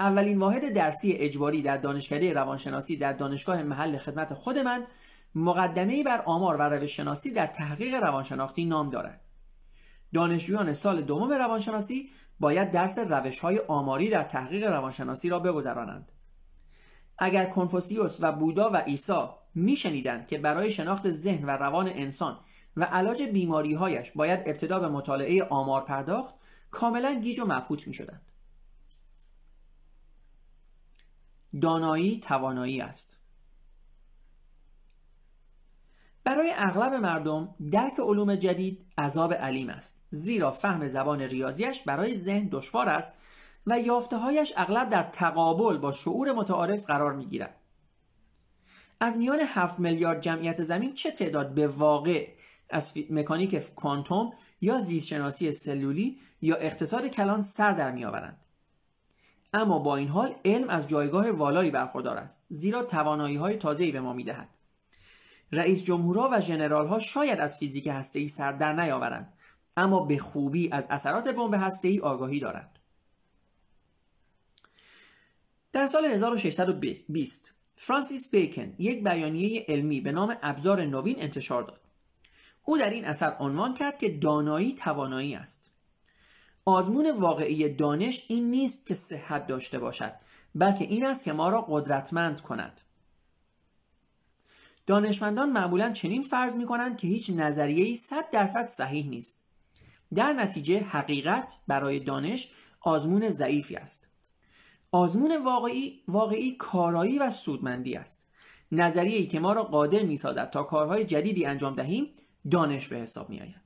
اولین واحد درسی اجباری در دانشکده روانشناسی در دانشگاه محل خدمت خود من مقدمه‌ای بر آمار و روش شناسی در تحقیق روانشناختی نام دارد. دانشجویان سال دوم روانشناسی باید درس روش های آماری در تحقیق روانشناسی را بگذرانند. اگر کنفوسیوس و بودا و عیسی میشنیدند که برای شناخت ذهن و روان انسان و علاج بیماریهایش باید ابتدا به مطالعه آمار پرداخت کاملا گیج و مبهوت می‌شدند. دانایی توانایی است. برای اغلب مردم درک علوم جدید عذاب علیم است زیرا فهم زبان ریاضیش برای ذهن دشوار است و یافتههایش اغلب در تقابل با شعور متعارف قرار می گیرد. از میان 7 میلیارد جمعیت زمین چه تعداد به واقع از مکانیک کوانتوم یا زیستشناسی سلولی یا اقتصاد کلان سر در میآورند اما با این حال علم از جایگاه والایی برخوردار است زیرا توانایی های تازه‌ای به ما می‌دهد رئیس جمهورها و ژنرال ها شاید از فیزیک ای سر در نیاورند اما به خوبی از اثرات بمب ای آگاهی دارند. در سال 1620 فرانسیس بیکن یک بیانیه علمی به نام ابزار نوین انتشار داد. او در این اثر عنوان کرد که دانایی توانایی است. آزمون واقعی دانش این نیست که صحت داشته باشد بلکه این است که ما را قدرتمند کند. دانشمندان معمولا چنین فرض می کنند که هیچ نظریه‌ای صد درصد صحیح نیست. در نتیجه حقیقت برای دانش آزمون ضعیفی است. آزمون واقعی واقعی کارایی و سودمندی است. نظریه‌ای که ما را قادر می سازد تا کارهای جدیدی انجام دهیم دانش به حساب می آید.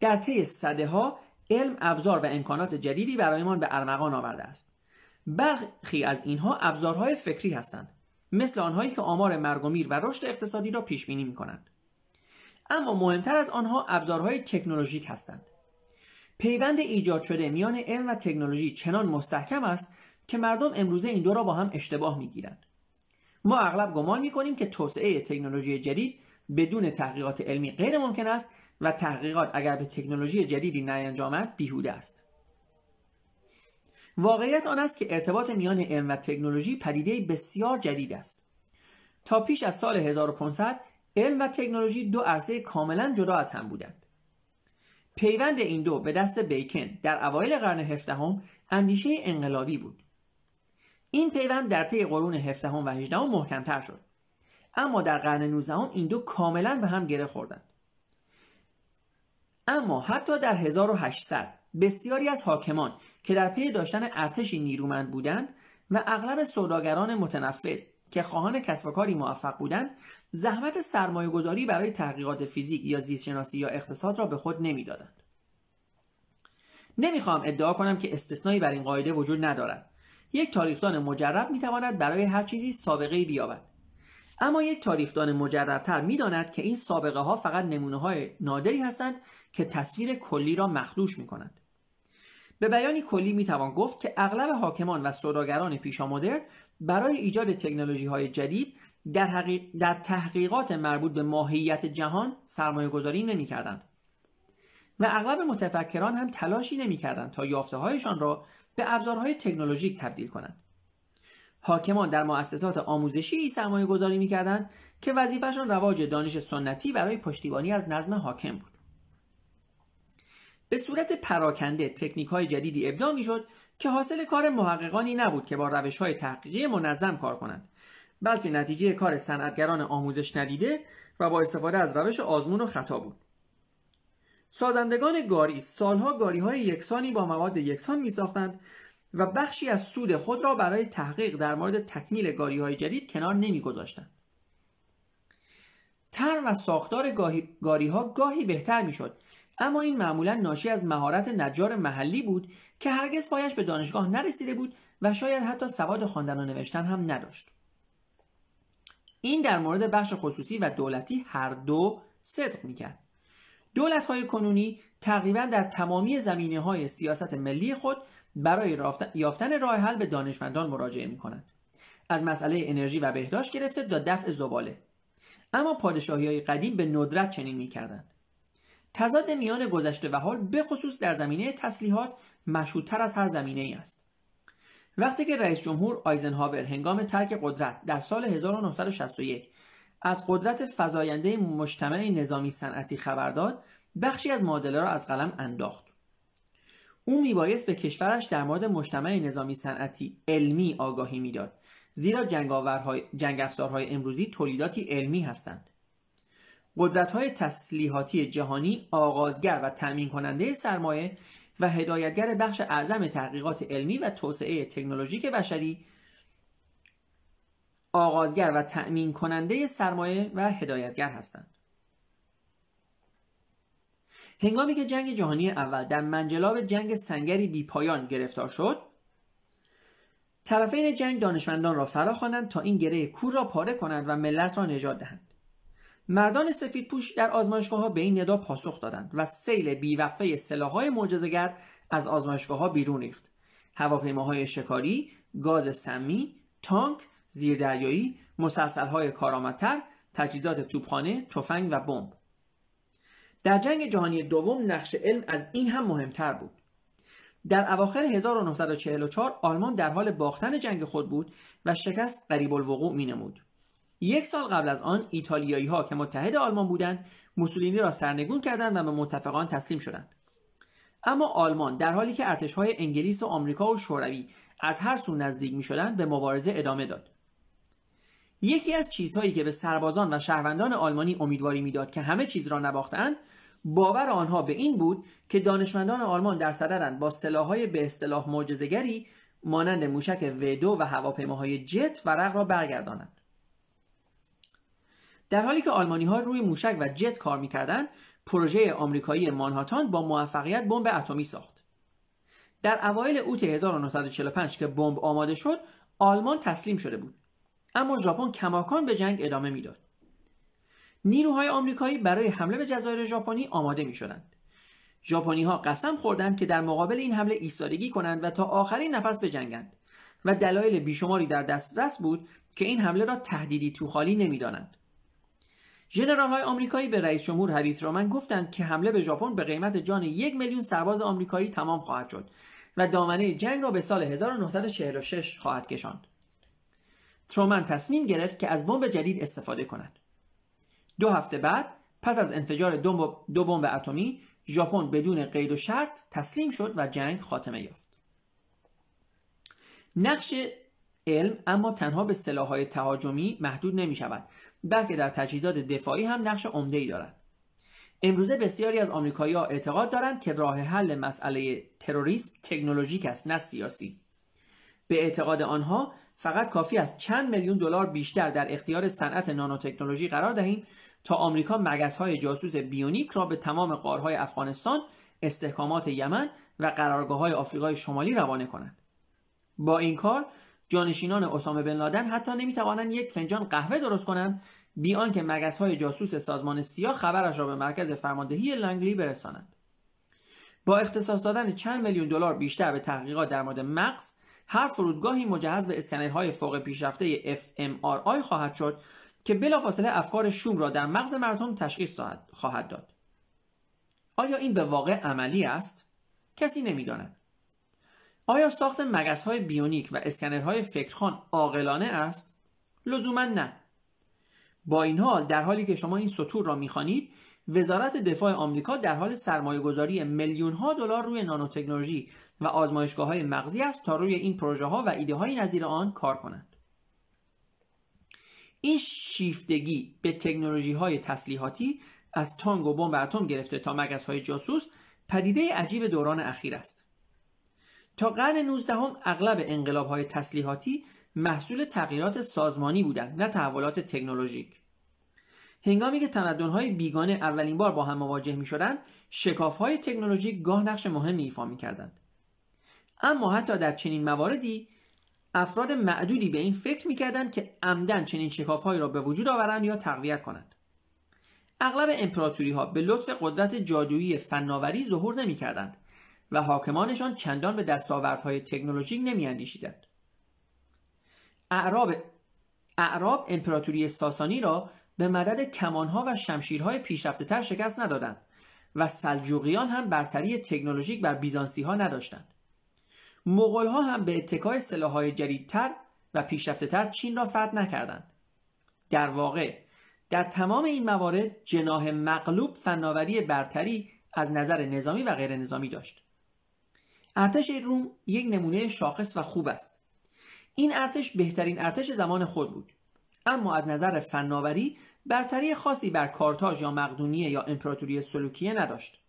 در طی صده ها علم ابزار و امکانات جدیدی برایمان به ارمغان آورده است. برخی از اینها ابزارهای فکری هستند. مثل آنهایی که آمار مرگ و میر و رشد اقتصادی را پیش بینی می کنند اما مهمتر از آنها ابزارهای تکنولوژیک هستند. پیوند ایجاد شده میان علم و تکنولوژی چنان مستحکم است که مردم امروزه این دو را با هم اشتباه می‌گیرند. ما اغلب گمان می‌کنیم که توسعه تکنولوژی جدید بدون تحقیقات علمی غیر ممکن است و تحقیقات اگر به تکنولوژی جدیدی نینجامد بیهوده است. واقعیت آن است که ارتباط میان علم و تکنولوژی پدیده بسیار جدید است. تا پیش از سال 1500 علم و تکنولوژی دو عرصه کاملا جدا از هم بودند. پیوند این دو به دست بیکن در اوایل قرن هفدهم اندیشه انقلابی بود. این پیوند در طی قرون هفدهم و هجدهم محکمتر شد. اما در قرن 19 این دو کاملا به هم گره خوردند. اما حتی در 1800 بسیاری از حاکمان که در پی داشتن ارتشی نیرومند بودند و اغلب سوداگران متنفذ که خواهان کسب و کاری موفق بودند زحمت سرمایه گذاری برای تحقیقات فیزیک یا زیستشناسی یا اقتصاد را به خود نمی‌دادند. نمی‌خواهم ادعا کنم که استثنایی بر این قاعده وجود ندارد. یک تاریخدان مجرب می‌تواند برای هر چیزی سابقه بیابد. اما یک تاریخدان مجربتر می‌داند که این سابقه ها فقط نمونه های نادری هستند که تصویر کلی را مخدوش می کنند. به بیانی کلی می توان گفت که اغلب حاکمان و سوداگران پیشا مدرن برای ایجاد تکنولوژی های جدید در, در تحقیقات مربوط به ماهیت جهان سرمایه گذاری نمی کردند. و اغلب متفکران هم تلاشی نمی کردند تا یافته هایشان را به ابزارهای تکنولوژیک تبدیل کنند. حاکمان در مؤسسات آموزشی سرمایه گذاری می کردند که وظیفهشان رواج دانش سنتی برای پشتیبانی از نظم حاکم بود. به صورت پراکنده تکنیک های جدیدی ابداع می شد که حاصل کار محققانی نبود که با روش های تحقیقی منظم کار کنند بلکه نتیجه کار صنعتگران آموزش ندیده و با استفاده از روش آزمون و خطا بود سازندگان گاری سالها گاری های یکسانی با مواد یکسان می ساختند و بخشی از سود خود را برای تحقیق در مورد تکمیل گاری های جدید کنار نمی گذاشتند. تر و ساختار گاری ها گاهی بهتر می شد اما این معمولا ناشی از مهارت نجار محلی بود که هرگز پایش به دانشگاه نرسیده بود و شاید حتی سواد خواندن و نوشتن هم نداشت این در مورد بخش خصوصی و دولتی هر دو صدق می‌کرد دولت های کنونی تقریبا در تمامی زمینه های سیاست ملی خود برای یافتن راه حل به دانشمندان مراجعه می کنند. از مسئله انرژی و بهداشت گرفته تا دفع زباله اما پادشاهی های قدیم به ندرت چنین می کردند. تضاد میان گذشته و حال به خصوص در زمینه تسلیحات مشهودتر از هر زمینه ای است. وقتی که رئیس جمهور آیزنهاور هنگام ترک قدرت در سال 1961 از قدرت فزاینده مجتمع نظامی صنعتی خبر داد بخشی از معادله را از قلم انداخت. او میبایست به کشورش در مورد مجتمع نظامی صنعتی علمی آگاهی می‌داد زیرا جنگ افزارهای امروزی تولیداتی علمی هستند. قدرت های تسلیحاتی جهانی آغازگر و تأمین کننده سرمایه و هدایتگر بخش اعظم تحقیقات علمی و توسعه تکنولوژیک بشری آغازگر و تأمین کننده سرمایه و هدایتگر هستند. هنگامی که جنگ جهانی اول در منجلاب جنگ سنگری بی پایان گرفتار شد طرفین جنگ دانشمندان را فرا خوانند تا این گره کور را پاره کنند و ملت را نجات دهند. مردان سفید پوش در آزمایشگاه ها به این ندا پاسخ دادند و سیل بیوقفه سلاحهای معجزه‌گر از آزمایشگاه ها بیرون ریخت. هواپیماهای شکاری گاز سمی تانک زیردریایی مسلسلهای کارآمدتر تجهیزات توپخانه تفنگ و بمب. در جنگ جهانی دوم نقش علم از این هم مهمتر بود. در اواخر 1944 آلمان در حال باختن جنگ خود بود و شکست قریب الوقوع می نمود. یک سال قبل از آن ایتالیایی ها که متحد آلمان بودند موسولینی را سرنگون کردند و به متفقان تسلیم شدند. اما آلمان در حالی که ارتش های انگلیس و آمریکا و شوروی از هر سو نزدیک می شدند به مبارزه ادامه داد. یکی از چیزهایی که به سربازان و شهروندان آلمانی امیدواری می‌داد که همه چیز را نباختند باور آنها به این بود که دانشمندان آلمان در صدرند با سلاحهای به اصطلاح معجزه‌گری مانند موشک و و هواپیماهای جت ورق را برگردانند. در حالی که آلمانی ها روی موشک و جت کار می‌کردند پروژه آمریکایی مانهاتان با موفقیت بمب اتمی ساخت در اوایل اوت 1945 که بمب آماده شد آلمان تسلیم شده بود اما ژاپن کماکان به جنگ ادامه می‌داد نیروهای آمریکایی برای حمله به جزایر ژاپنی آماده می شدند. ژاپنی ها قسم خوردند که در مقابل این حمله ایستادگی کنند و تا آخرین نفس بجنگند و دلایل بیشماری در دسترس بود که این حمله را تهدیدی توخالی نمی‌دانند. ژنرال های آمریکایی به رئیس جمهور هریس رومن گفتند که حمله به ژاپن به قیمت جان یک میلیون سرباز آمریکایی تمام خواهد شد و دامنه جنگ را به سال 1946 خواهد کشاند. ترومن تصمیم گرفت که از بمب جدید استفاده کند. دو هفته بعد پس از انفجار دو بمب اتمی ژاپن بدون قید و شرط تسلیم شد و جنگ خاتمه یافت. نقش علم اما تنها به سلاحهای تهاجمی محدود نمی شود بلکه در تجهیزات دفاعی هم نقش عمده ای دارد. امروزه بسیاری از آمریکایی‌ها اعتقاد دارند که راه حل مسئله تروریسم تکنولوژیک است نه سیاسی. به اعتقاد آنها فقط کافی است چند میلیون دلار بیشتر در اختیار صنعت نانوتکنولوژی قرار دهیم تا آمریکا مگزهای جاسوس بیونیک را به تمام قارهای افغانستان استحکامات یمن و قرارگاه های آفریقای شمالی روانه کنند با این کار جانشینان اسامه بن لادن حتی نمی‌توانند یک فنجان قهوه درست کنند بی آنکه مگزهای جاسوس سازمان سیاه خبرش را به مرکز فرماندهی لنگلی برسانند. با اختصاص دادن چند میلیون دلار بیشتر به تحقیقات در مورد مغز هر فرودگاهی مجهز به اسکنرهای فوق پیشرفته fMRI خواهد شد که بلافاصله افکار شوم را در مغز مردم تشخیص خواهد داد. آیا این به واقع عملی است؟ کسی نمی‌داند. آیا ساخت های بیونیک و اسکنرهای فکرخان عاقلانه است؟ لزوما نه. با این حال در حالی که شما این سطور را می‌خوانید وزارت دفاع آمریکا در حال سرمایه گذاری میلیون ها دلار روی نانوتکنولوژی و آزمایشگاه های مغزی است تا روی این پروژه ها و ایده های نظیر آن کار کنند. این شیفتگی به تکنولوژی های تسلیحاتی از تانگ و بمب اتم گرفته تا مگس های جاسوس پدیده عجیب دوران اخیر است. تا قرن 19 هم اغلب انقلاب های تسلیحاتی محصول تغییرات سازمانی بودند نه تحولات تکنولوژیک. هنگامی که های بیگانه اولین بار با هم مواجه می شدند شکاف های تکنولوژیک گاه نقش مهمی ایفا می کردند. اما حتی در چنین مواردی افراد معدودی به این فکر می‌کردند که عمدن چنین شکافهایی را به وجود آورند یا تقویت کنند. اغلب امپراتوری ها به لطف قدرت جادویی فناوری ظهور نمی‌کردند. و حاکمانشان چندان به دستاوردهای تکنولوژیک نمیاندیشیدند. اعراب اعراب امپراتوری ساسانی را به مدد کمانها و شمشیرهای پیشرفته تر شکست ندادند و سلجوقیان هم برتری تکنولوژیک بر بیزانسی ها نداشتند. مغول ها هم به اتکای سلاحهای جدیدتر و پیشرفته تر چین را فتح نکردند. در واقع در تمام این موارد جناه مغلوب فناوری برتری از نظر نظامی و غیر نظامی داشت. ارتش روم یک نمونه شاخص و خوب است. این ارتش بهترین ارتش زمان خود بود. اما از نظر فناوری برتری خاصی بر کارتاژ یا مقدونیه یا امپراتوری سلوکیه نداشت.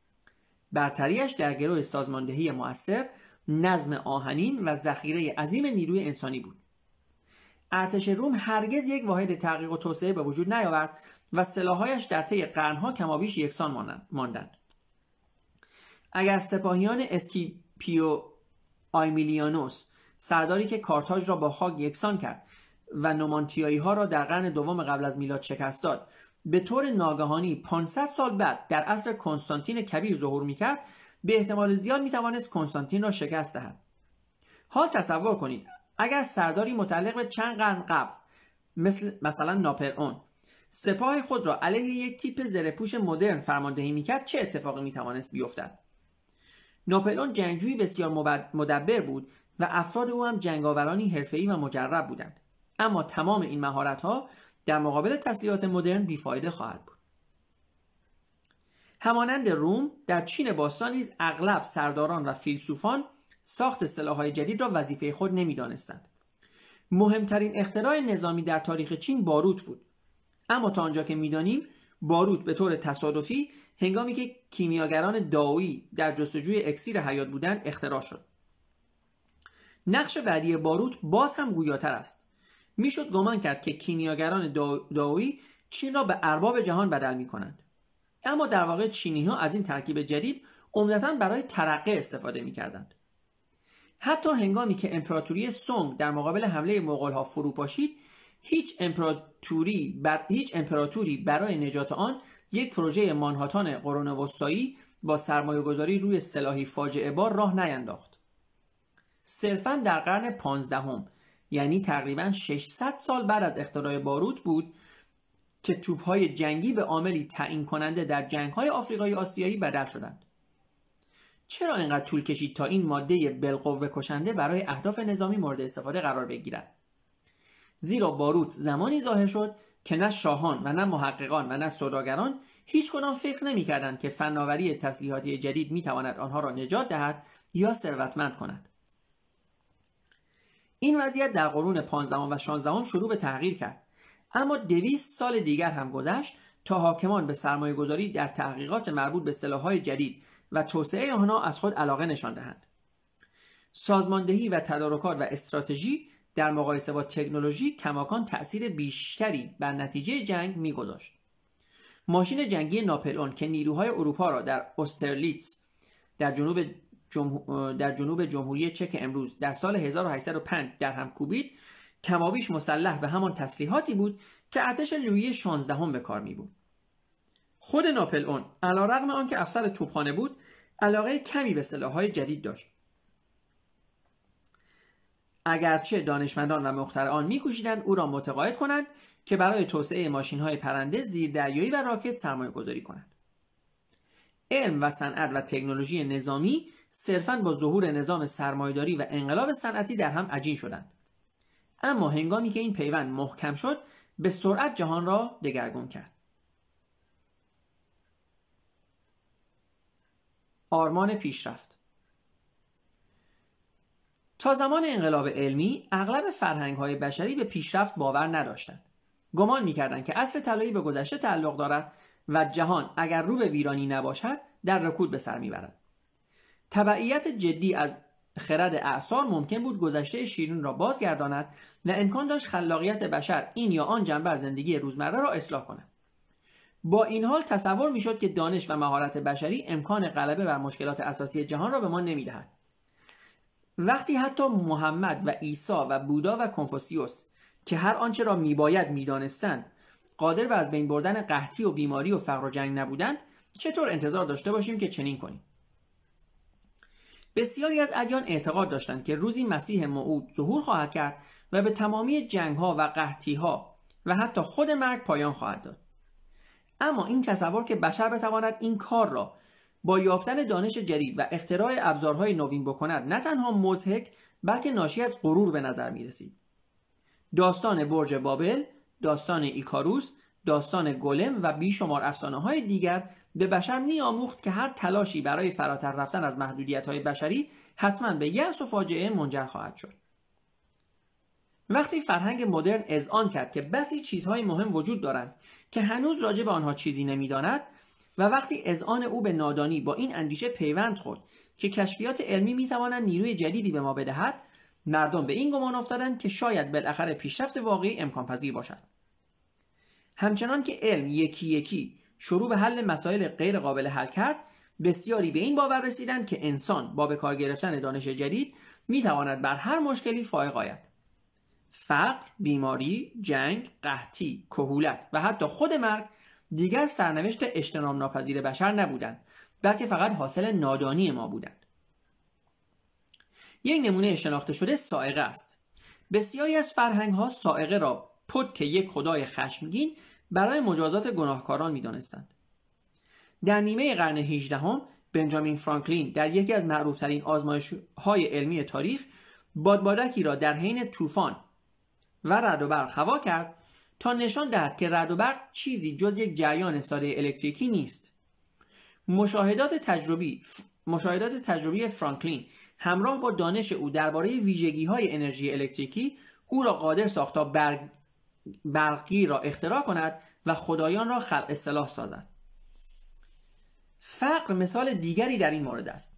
برتریش در گروه سازماندهی مؤثر نظم آهنین و ذخیره عظیم نیروی انسانی بود. ارتش روم هرگز یک واحد تحقیق و توسعه به وجود نیاورد و سلاحهایش در طی قرنها کمابیش یکسان ماندند. اگر سپاهیان اسکیپیو آیمیلیانوس سرداری که کارتاژ را با خاک یکسان کرد و نومانتیایی ها را در قرن دوم قبل از میلاد شکست داد. به طور ناگهانی 500 سال بعد در عصر کنستانتین کبیر ظهور می‌کرد به احتمال زیاد می‌توانست کنستانتین را شکست دهد. حال تصور کنید اگر سرداری متعلق به چند قرن قبل مثل مثلا ناپرئون سپاه خود را علیه یک تیپ زرهپوش مدرن فرماندهی می‌کرد چه اتفاقی می‌توانست بیفتد؟ ناپلئون جنگجویی بسیار مدبر بود و افراد او هم جنگاورانی حرفه‌ای و مجرب بودند. اما تمام این مهارت‌ها در مقابل تسلیحات مدرن بیفایده خواهد بود. همانند روم در چین باستان نیز اغلب سرداران و فیلسوفان ساخت سلاحهای جدید را وظیفه خود نمی‌دانستند. مهمترین اختراع نظامی در تاریخ چین باروت بود. اما تا آنجا که می‌دانیم باروت به طور تصادفی هنگامی که کیمیاگران داویی در جستجوی اکسیر حیات بودند اختراع شد. نقش بعدی باروت باز هم گویاتر است. می‌شد گمان کرد که کیمیاگران داویی چین را به ارباب جهان بدل می کنند اما در واقع چینی ها از این ترکیب جدید عمدتا برای ترقه استفاده می کردند. حتی هنگامی که امپراتوری سونگ در مقابل حمله مغول ها فرو هیچ امپراتوری بر... هیچ امپراتوری برای نجات آن یک پروژه مانهاتان قرون وسطایی با سرمایه گذاری روی سلاحی فاجعه بار راه نینداخت. صرفا در قرن پانزدهم یعنی تقریبا 600 سال بعد از اختراع باروت بود که توپهای جنگی به عاملی تعیین کننده در جنگهای آفریقایی آسیایی بدل شدند. چرا اینقدر طول کشید تا این ماده بالقوه کشنده برای اهداف نظامی مورد استفاده قرار بگیرد؟ زیرا باروت زمانی ظاهر شد که نه شاهان و نه محققان و نه سوداگران هیچ کنان فکر نمی‌کردند که فناوری تسلیحاتی جدید می‌تواند آنها را نجات دهد یا ثروتمند کند. این وضعیت در قرون 15 و 16 شروع به تغییر کرد. اما دویست سال دیگر هم گذشت تا حاکمان به سرمایه گذاری در تحقیقات مربوط به سلاحهای جدید و توسعه آنها از خود علاقه نشان دهند. سازماندهی و تدارکات و استراتژی در مقایسه با تکنولوژی کماکان تأثیر بیشتری بر نتیجه جنگ میگذاشت ماشین جنگی ناپلئون که نیروهای اروپا را در استرلیتز در جنوب در جنوب جمهوری چک امروز در سال 1805 در هم کوبید کمابیش مسلح به همان تسلیحاتی بود که ارتش لویی 16 به کار می بود. خود ناپل علا رقم آنکه افسر توپخانه بود علاقه کمی به سلاحهای جدید داشت اگرچه دانشمندان و مخترعان میکوشیدند او را متقاعد کنند که برای توسعه ماشین های پرنده زیردریایی و راکت سرمایه گذاری کنند. علم و صنعت و تکنولوژی نظامی صرفا با ظهور نظام سرمایداری و انقلاب صنعتی در هم عجین شدند. اما هنگامی که این پیوند محکم شد به سرعت جهان را دگرگون کرد. آرمان پیشرفت تا زمان انقلاب علمی اغلب فرهنگ های بشری به پیشرفت باور نداشتند. گمان می‌کردند که عصر طلایی به گذشته تعلق دارد و جهان اگر رو به ویرانی نباشد در رکود به سر می‌برد. تبعیت جدی از خرد اعثار ممکن بود گذشته شیرین را بازگرداند و امکان داشت خلاقیت بشر این یا آن جنبه از زندگی روزمره را اصلاح کند. با این حال تصور می‌شد که دانش و مهارت بشری امکان غلبه بر مشکلات اساسی جهان را به ما نمی‌دهد. وقتی حتی محمد و عیسی و بودا و کنفوسیوس که هر آنچه را میباید می‌دانستند قادر به از بین بردن قحطی و بیماری و فقر و جنگ نبودند چطور انتظار داشته باشیم که چنین کنیم؟ بسیاری از ادیان اعتقاد داشتند که روزی مسیح موعود ظهور خواهد کرد و به تمامی جنگ ها و قحطی ها و حتی خود مرگ پایان خواهد داد. اما این تصور که بشر بتواند این کار را با یافتن دانش جدید و اختراع ابزارهای نوین بکند نه تنها مزهک بلکه ناشی از غرور به نظر می رسید. داستان برج بابل، داستان ایکاروس داستان گلم و بیشمار افسانه های دیگر به بشر میآموخت که هر تلاشی برای فراتر رفتن از محدودیت های بشری حتما به یأس و فاجعه منجر خواهد شد وقتی فرهنگ مدرن اذعان کرد که بسی چیزهای مهم وجود دارند که هنوز راجع به آنها چیزی نمی‌داند و وقتی اذعان او به نادانی با این اندیشه پیوند خورد که کشفیات علمی می‌توانند نیروی جدیدی به ما بدهد مردم به این گمان افتادند که شاید بالاخره پیشرفت واقعی امکان پذیر باشد. همچنان که علم یکی یکی شروع به حل مسائل غیر قابل حل کرد بسیاری به این باور رسیدند که انسان با به کار گرفتن دانش جدید می‌تواند بر هر مشکلی فائق آید. فقر بیماری جنگ قحطی کهولت و حتی خود مرگ دیگر سرنوشت اجتناب ناپذیر بشر نبودند بلکه فقط حاصل نادانی ما بودند. یک نمونه شناخته شده سائقه است. بسیاری از فرهنگ ها سائقه را پد که یک خدای خشمگین برای مجازات گناهکاران می‌دانستند. در نیمه قرن 18 هم بنجامین فرانکلین در یکی از معروفترین آزمایش های علمی تاریخ بادبادکی را در حین طوفان و رد و برق هوا کرد تا نشان دهد که رد و برق چیزی جز یک جریان ساده الکتریکی نیست. مشاهدات تجربی مشاهدات تجربی فرانکلین همراه با دانش او درباره ویژگی های انرژی الکتریکی او را قادر ساخت تا برقی را اختراع کند و خدایان را خلق اصلاح سازد. فقر مثال دیگری در این مورد است.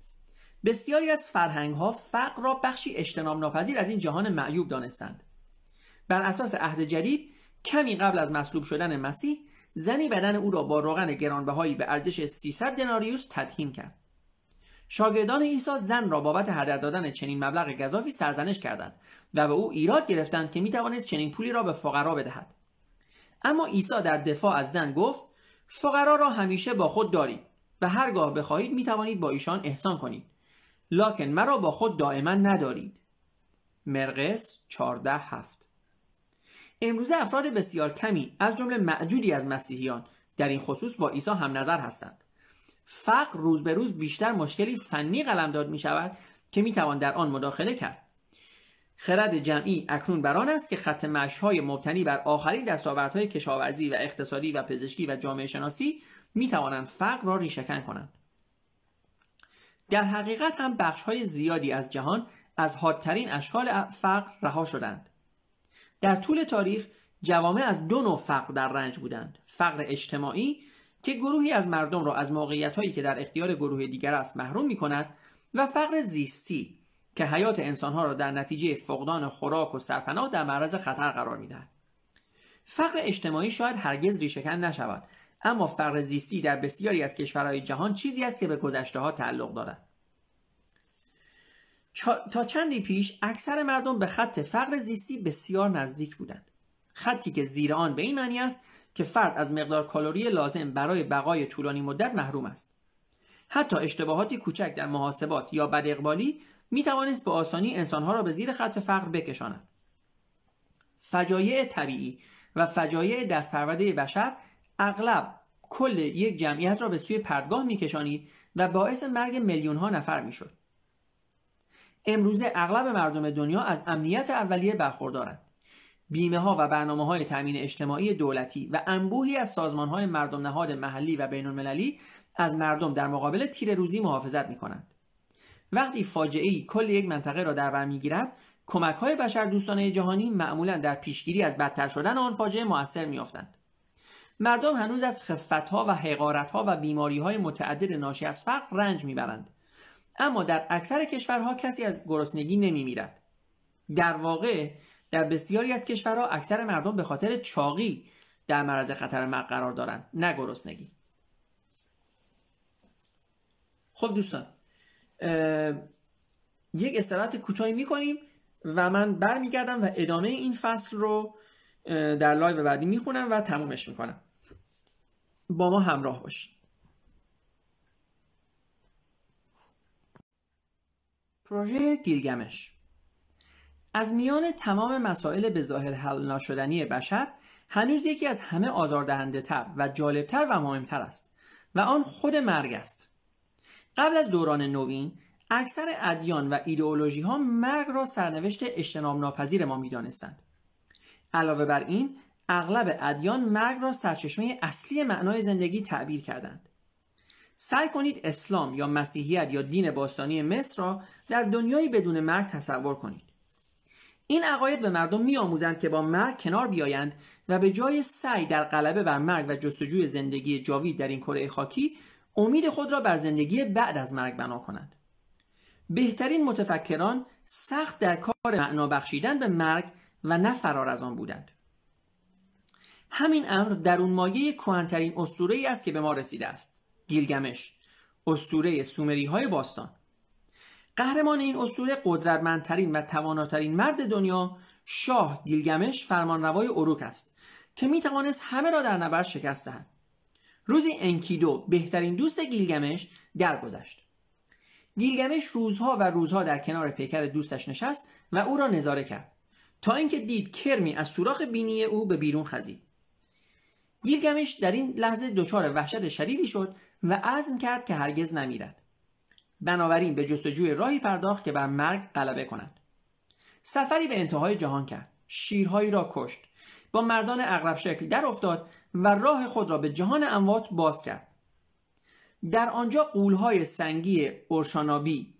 بسیاری از فرهنگ ها فقر را بخشی اجتناب ناپذیر از این جهان معیوب دانستند. بر اساس عهد جدید کمی قبل از مصلوب شدن مسیح زنی بدن او را با روغن گرانبهایی به ارزش 300 دناریوس تدهین کرد. شاگردان عیسی زن را بابت هدر دادن چنین مبلغ گذافی سرزنش کردند و به او ایراد گرفتند که می‌توانست چنین پولی را به فقرا بدهد. اما عیسی در دفاع از زن گفت فقرا را همیشه با خود دارید و هرگاه بخواهید می‌توانید با ایشان احسان کنید. لکن مرا با خود دائما ندارید. مرقس 14 هفت. امروزه افراد بسیار کمی از جمله معدودی از مسیحیان در این خصوص با عیسی هم نظر هستند. فقر روز به روز بیشتر مشکلی فنی قلمداد می شود که می توان در آن مداخله کرد. خرد جمعی اکنون بر آن است که خط مشهای مبتنی بر آخرین دستاوردهای کشاورزی و اقتصادی و پزشکی و جامعه شناسی می توانند فقر را ریشهکن کنند. در حقیقت هم بخشهای زیادی از جهان از حادترین اشکال فقر رها شدند. در طول تاریخ جوامع از دو نوع فقر در رنج بودند. فقر اجتماعی که گروهی از مردم را از موقعیت هایی که در اختیار گروه دیگر است محروم می کند و فقر زیستی که حیات انسانها را در نتیجه فقدان خوراک و سرپناه در معرض خطر قرار می‌دهد. فقر اجتماعی شاید هرگز ریشهکن نشود اما فقر زیستی در بسیاری از کشورهای جهان چیزی است که به گذشته ها تعلق دارد. تا چندی پیش اکثر مردم به خط فقر زیستی بسیار نزدیک بودند. خطی که زیر آن به این معنی است که فرد از مقدار کالری لازم برای بقای طولانی مدت محروم است. حتی اشتباهاتی کوچک در محاسبات یا بد اقبالی می توانست به آسانی انسانها را به زیر خط فقر بکشاند. فجایع طبیعی و فجایع دستپرورده بشر اغلب کل یک جمعیت را به سوی پردگاه میکشانید و باعث مرگ میلیون ها نفر می‌شد. امروزه اغلب مردم دنیا از امنیت اولیه برخوردارند بیمه ها و برنامه های تامین اجتماعی دولتی و انبوهی از سازمان های مردم نهاد محلی و بین المللی از مردم در مقابل تیر روزی محافظت می کنند. وقتی فاجعه کل یک منطقه را در بر می‌گیرد کمک های بشر دوستانه جهانی معمولا در پیشگیری از بدتر شدن آن فاجعه موثر میافتند مردم هنوز از خفتها و حقارتها و بیماری های متعدد ناشی از فقر رنج می‌برند. اما در اکثر کشورها کسی از گرسنگی نمیمیرد. در واقع در بسیاری از کشورها اکثر مردم به خاطر چاقی در معرض خطر مرگ قرار دارند نه گرسنگی. خب دوستان یک استراحت کوتاهی می‌کنیم و من برمیگردم و ادامه این فصل رو در live بعدی می‌خونم و تمومش می‌کنم. با ما همراه باشید. پروژه گیلگمش از میان تمام مسائل به ظاهر حل ناشدنی بشر هنوز یکی از همه آزاردهنده تر و جالبتر و مهمتر است و آن خود مرگ است. قبل از دوران نوین اکثر ادیان و ایدئولوژی ها مرگ را سرنوشت اجتناب ناپذیر ما می دانستند. علاوه بر این اغلب ادیان مرگ را سرچشمه اصلی معنای زندگی تعبیر کردند. سعی کنید اسلام یا مسیحیت یا دین باستانی مصر را در دنیایی بدون مرگ تصور کنید. این عقاید به مردم میآموزند که با مرگ کنار بیایند و به جای سعی در غلبه بر مرگ و جستجوی زندگی جاوید در این کره خاکی امید خود را بر زندگی بعد از مرگ بنا کنند. بهترین متفکران سخت در کار معنا بخشیدن به مرگ و نه فرار از آن بودند. همین امر در اون مایه کوهنترین اسطوره ای است که به ما رسیده است. گیلگمش. اسطوره سومری های باستان. قهرمان این اسطوره قدرتمندترین و تواناترین مرد دنیا شاه گیلگمش فرمانروای اروک است که می توانست همه را در نبرد شکست دهد. روزی انکیدو بهترین دوست گیلگمش درگذشت. گیلگمش روزها و روزها در کنار پیکر دوستش نشست و او را نظاره کرد تا اینکه دید کرمی از سوراخ بینی او به بیرون خزید. گیلگمش در این لحظه دچار وحشت شدیدی شد و عزم کرد که هرگز نمیرد. بنابراین به جستجوی راهی پرداخت که بر مرگ غلبه کند. سفری به انتهای جهان کرد. شیرهایی را کشت. با مردان اغرب شکل در افتاد و راه خود را به جهان اموات باز کرد. در آنجا قولهای سنگی اورشانابی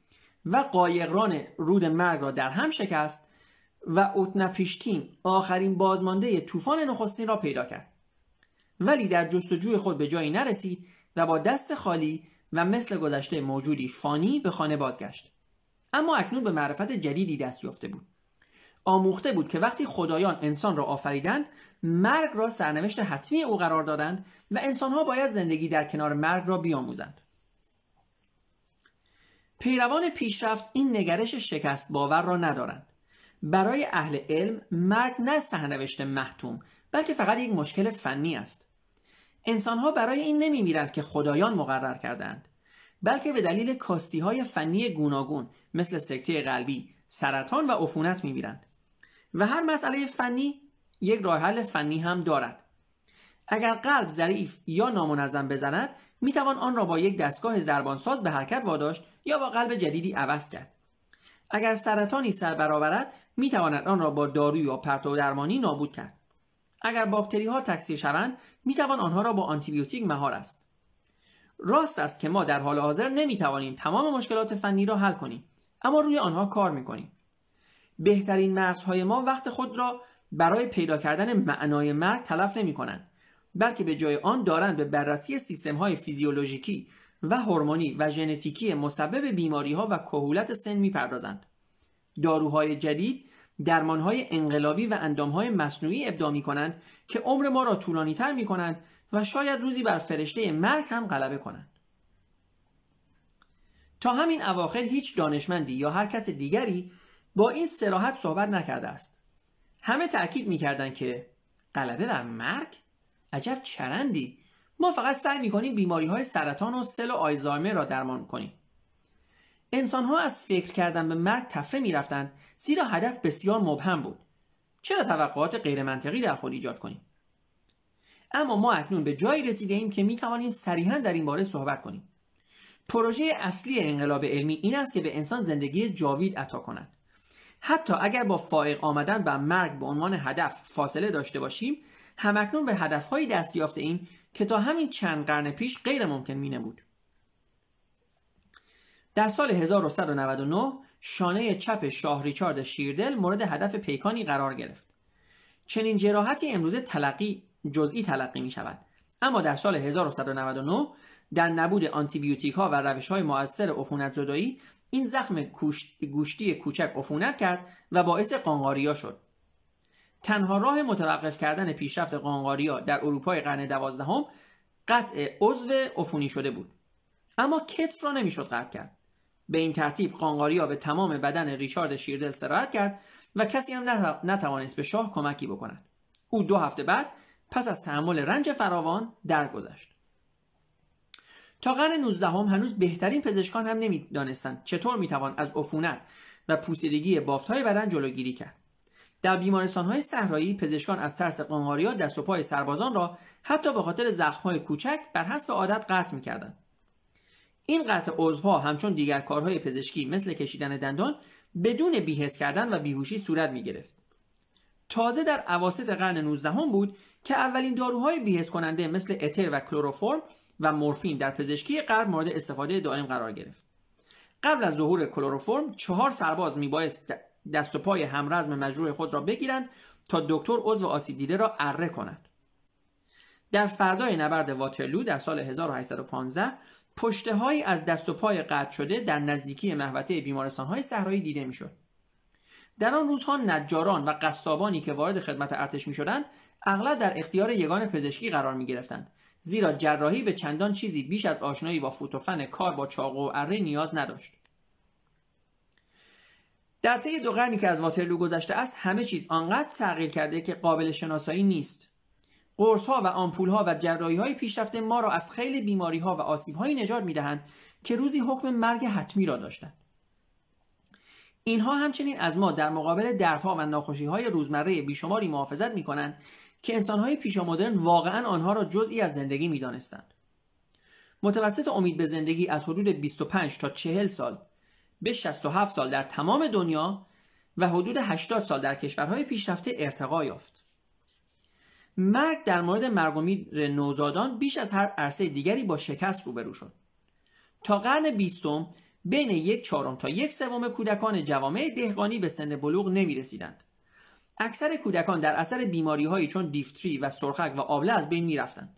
و قایقران رود مرگ را در هم شکست و اوتنپیشتین آخرین بازمانده طوفان نخستین را پیدا کرد. ولی در جستجوی خود به جایی نرسید و با دست خالی و مثل گذشته موجودی فانی به خانه بازگشت. اما اکنون به معرفت جدیدی دست یافته بود. آموخته بود که وقتی خدایان انسان را آفریدند مرگ را سرنوشت حتمی او قرار دادند و انسانها باید زندگی در کنار مرگ را بیاموزند. پیروان پیشرفت این نگرش شکست باور را ندارند. برای اهل علم مرگ نه سرنوشت محتوم بلکه فقط یک مشکل فنی است. انسانها برای این نمیمیرند که خدایان مقرر کردند بلکه به دلیل کاستی های فنی گوناگون مثل سکته قلبی سرطان و عفونت میمیرند. و هر مسئله فنی یک راه حل فنی هم دارد. اگر قلب ضعیف یا نامنظم بزند می‌توان آن را با یک دستگاه زربانساز به حرکت واداشت یا با قلب جدیدی عوض کرد. اگر سرطانی سر برآورد می‌تواند آن را با دارو یا پرتو درمانی نابود کرد. اگر باکتری ها تکثیر شوند می توان آنها را با آنتیبیوتیک مهار است. راست است که ما در حال حاضر نمی توانیم تمام مشکلات فنی را حل کنیم اما روی آنها کار می کنیم بهترین مغزهای ما وقت خود را برای پیدا کردن معنای مرگ تلف نمی کنند بلکه به جای آن دارند به بررسی سیستم های فیزیولوژیکی و هورمونی و ژنتیکی مسبب بیماری ها و کهولت سن می‌پردازند. داروهای جدید درمانهای انقلابی و اندامهای مصنوعی ابدا می کنند که عمر ما را طولانی تر می کنند و شاید روزی بر فرشته مرگ هم غلبه کنند. تا همین اواخر هیچ دانشمندی یا هر کس دیگری با این سراحت صحبت نکرده است. همه تأکید می‌کردند که غلبه بر مرگ؟ عجب چرندی ما فقط سعی می‌کنیم بیماری های سرطان و سل و آیزایمر را درمان کنیم. انسان ها از فکر کردن به مرگ تفره می‌رفتند زیرا هدف بسیار مبهم بود. چرا توقعات غیرمنطقی در خود ایجاد کنیم؟ اما ما اکنون به جایی رسیده ایم که می توانیم صریحا در این باره صحبت کنیم. پروژه اصلی انقلاب علمی این است که به انسان زندگی جاوید عطا کند. حتی اگر با فائق آمدن و مرگ به عنوان هدف فاصله داشته باشیم همکنون به هدفهایی دست یافته ایم که تا همین چند قرن پیش غیر ممکن می نبود. در سال 1199 شانه چپ شاه ریچارد شیردل مورد هدف پیکانی قرار گرفت. چنین جراحتی امروزه تلقی جزئی تلقی می شود. اما در سال 1199 در نبود آنتیبیوتیک ها و روش های مؤثر عفونت زدایی این زخم گوشتی کوچک عفونت کرد و باعث قانقاریا شد. تنها راه متوقف کردن پیشرفت قانقاریا در اروپای قرن دوازدهم قطع عضو عفونی شده بود. اما کتف را نمی‌شد قطع کرد. به این ترتیب قانقاریا به تمام بدن ریچارد شیردل سرایت کرد و کسی هم نتوانست به شاه کمکی بکند. او دو هفته بعد پس از تحمل رنج فراوان درگذشت. تا قرن 19 هم هنوز بهترین پزشکان هم نمی‌دانستند چطور می‌توان از عفونت و پوسیدگی های بدن جلوگیری کرد. در بیمارستان های صحرایی پزشکان از ترس قانقاریا دست و پای سربازان را حتی به خاطر های کوچک بر حسب عادت قطع می‌کردند. این قطع عضوها همچون دیگر کارهای پزشکی مثل کشیدن دندان بدون بیهس کردن و بیهوشی صورت می گرفت. تازه در عواسط قرن 19 هم بود که اولین داروهای بیهس کننده مثل اتر و کلروفرم و مورفین در پزشکی غرب مورد استفاده دائم قرار گرفت. قبل از ظهور کلروفرم چهار سرباز میبایست دست و پای همرزم مجروح خود را بگیرند تا دکتر عضو آسیب دیده را اره کنند. در فردای نبرد واترلو در سال 1815 پشته از دست و پای قطع شده در نزدیکی محوطه بیمارستان های صحرایی دیده می‌شد. در آن روزها نجاران و قصابانی که وارد خدمت ارتش می شدند اغلب در اختیار یگان پزشکی قرار می گرفتند زیرا جراحی به چندان چیزی بیش از آشنایی با فوتوفن کار با چاقو و اره نیاز نداشت. در طی دو قرنی که از واترلو گذشته است همه چیز آنقدر تغییر کرده که قابل شناسایی نیست. قرص ها و آمپول ها و جراحی های پیشرفته ما را از خیلی بیماری ها و آسیب هایی نجات می دهند که روزی حکم مرگ حتمی را داشتند اینها همچنین از ما در مقابل دردها و ناخوشی های روزمره بیشماری محافظت می کنند که انسانهای پیشا مدرن واقعا آنها را جزئی از زندگی می دانستند. متوسط امید به زندگی از حدود 25 تا 40 سال به 67 سال در تمام دنیا و حدود 80 سال در کشورهای پیشرفته ارتقا یافت. مرگ در مورد مرگ و میر نوزادان بیش از هر عرصه دیگری با شکست روبرو شد. تا قرن بیستم بین یک چهارم تا یک سوم کودکان جوامع دهقانی به سن بلوغ نمی رسیدند. اکثر کودکان در اثر بیماری هایی چون دیفتری و سرخک و آبله از بین می رفتند.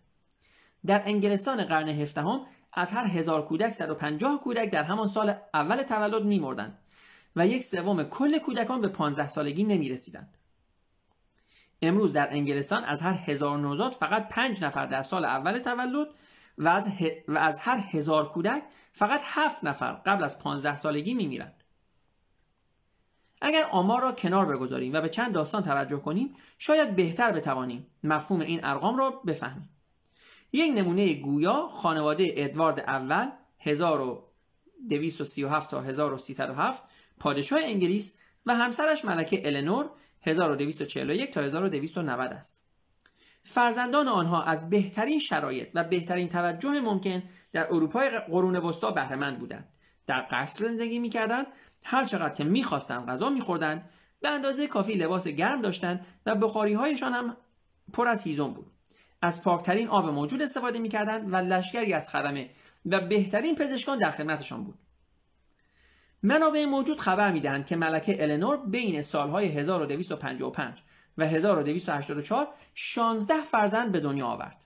در انگلستان قرن هفدهم از هر هزار کودک 150 کودک در همان سال اول تولد می مردند و یک سوم کل کودکان به 15 سالگی نمی رسیدند. امروز در انگلستان از هر هزار نوزاد فقط پنج نفر در سال اول تولد و از, و از هر هزار کودک فقط هفت نفر قبل از 15 سالگی می میرند. اگر آمار را کنار بگذاریم و به چند داستان توجه کنیم شاید بهتر بتوانیم مفهوم این ارقام را بفهمیم یک نمونه گویا خانواده ادوارد اول 1237 تا 1307 پادشاه انگلیس و همسرش ملکه النور 1241 تا 1290 است. فرزندان آنها از بهترین شرایط و بهترین توجه ممکن در اروپای قرون وسطا بهرهمند بودند. در قصر زندگی می‌کردند هر چقدر که می‌خواستند غذا میخوردند به اندازه کافی لباس گرم داشتند و بخاری هایشان هم پر از هیزم بود. از پاکترین آب موجود استفاده می‌کردند و لشکری از خدمه و بهترین پزشکان در خدمتشان بود. منابع موجود خبر می‌دهند که ملکه النور بین سالهای 1255 و 1284 16 فرزند به دنیا آورد.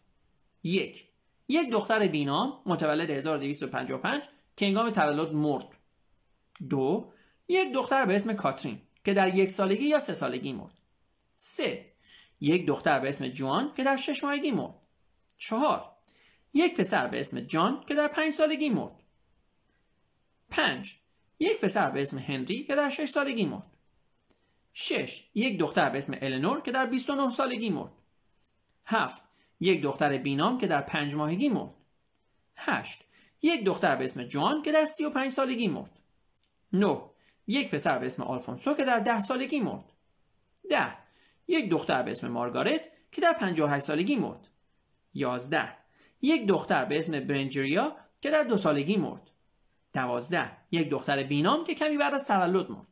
یک یک دختر بینام متولد 1255 که انگام تولد مرد. دو یک دختر به اسم کاترین که در یک سالگی یا سه سالگی مرد. سه یک دختر به اسم جوان که در شش ماهگی مرد. چهار یک پسر به اسم جان که در پنج سالگی مرد. پنج یک پسر به اسم هنری که در شش سالگی مرد. 6. یک دختر به اسم النور که در 29 سالگی مرد. 7. یک دختر بینام که در 5 ماهگی مرد. 8. یک دختر به اسم جوان که در 35 سالگی مرد. 9. یک پسر به اسم آلفونسو که در 10 سالگی مرد. 10. یک دختر به اسم مارگارت که در 58 سالگی مرد. 11. یک دختر به اسم برنجریا که در دو سالگی مرد. 12. یک دختر بینام که کمی بعد از تولد مرد.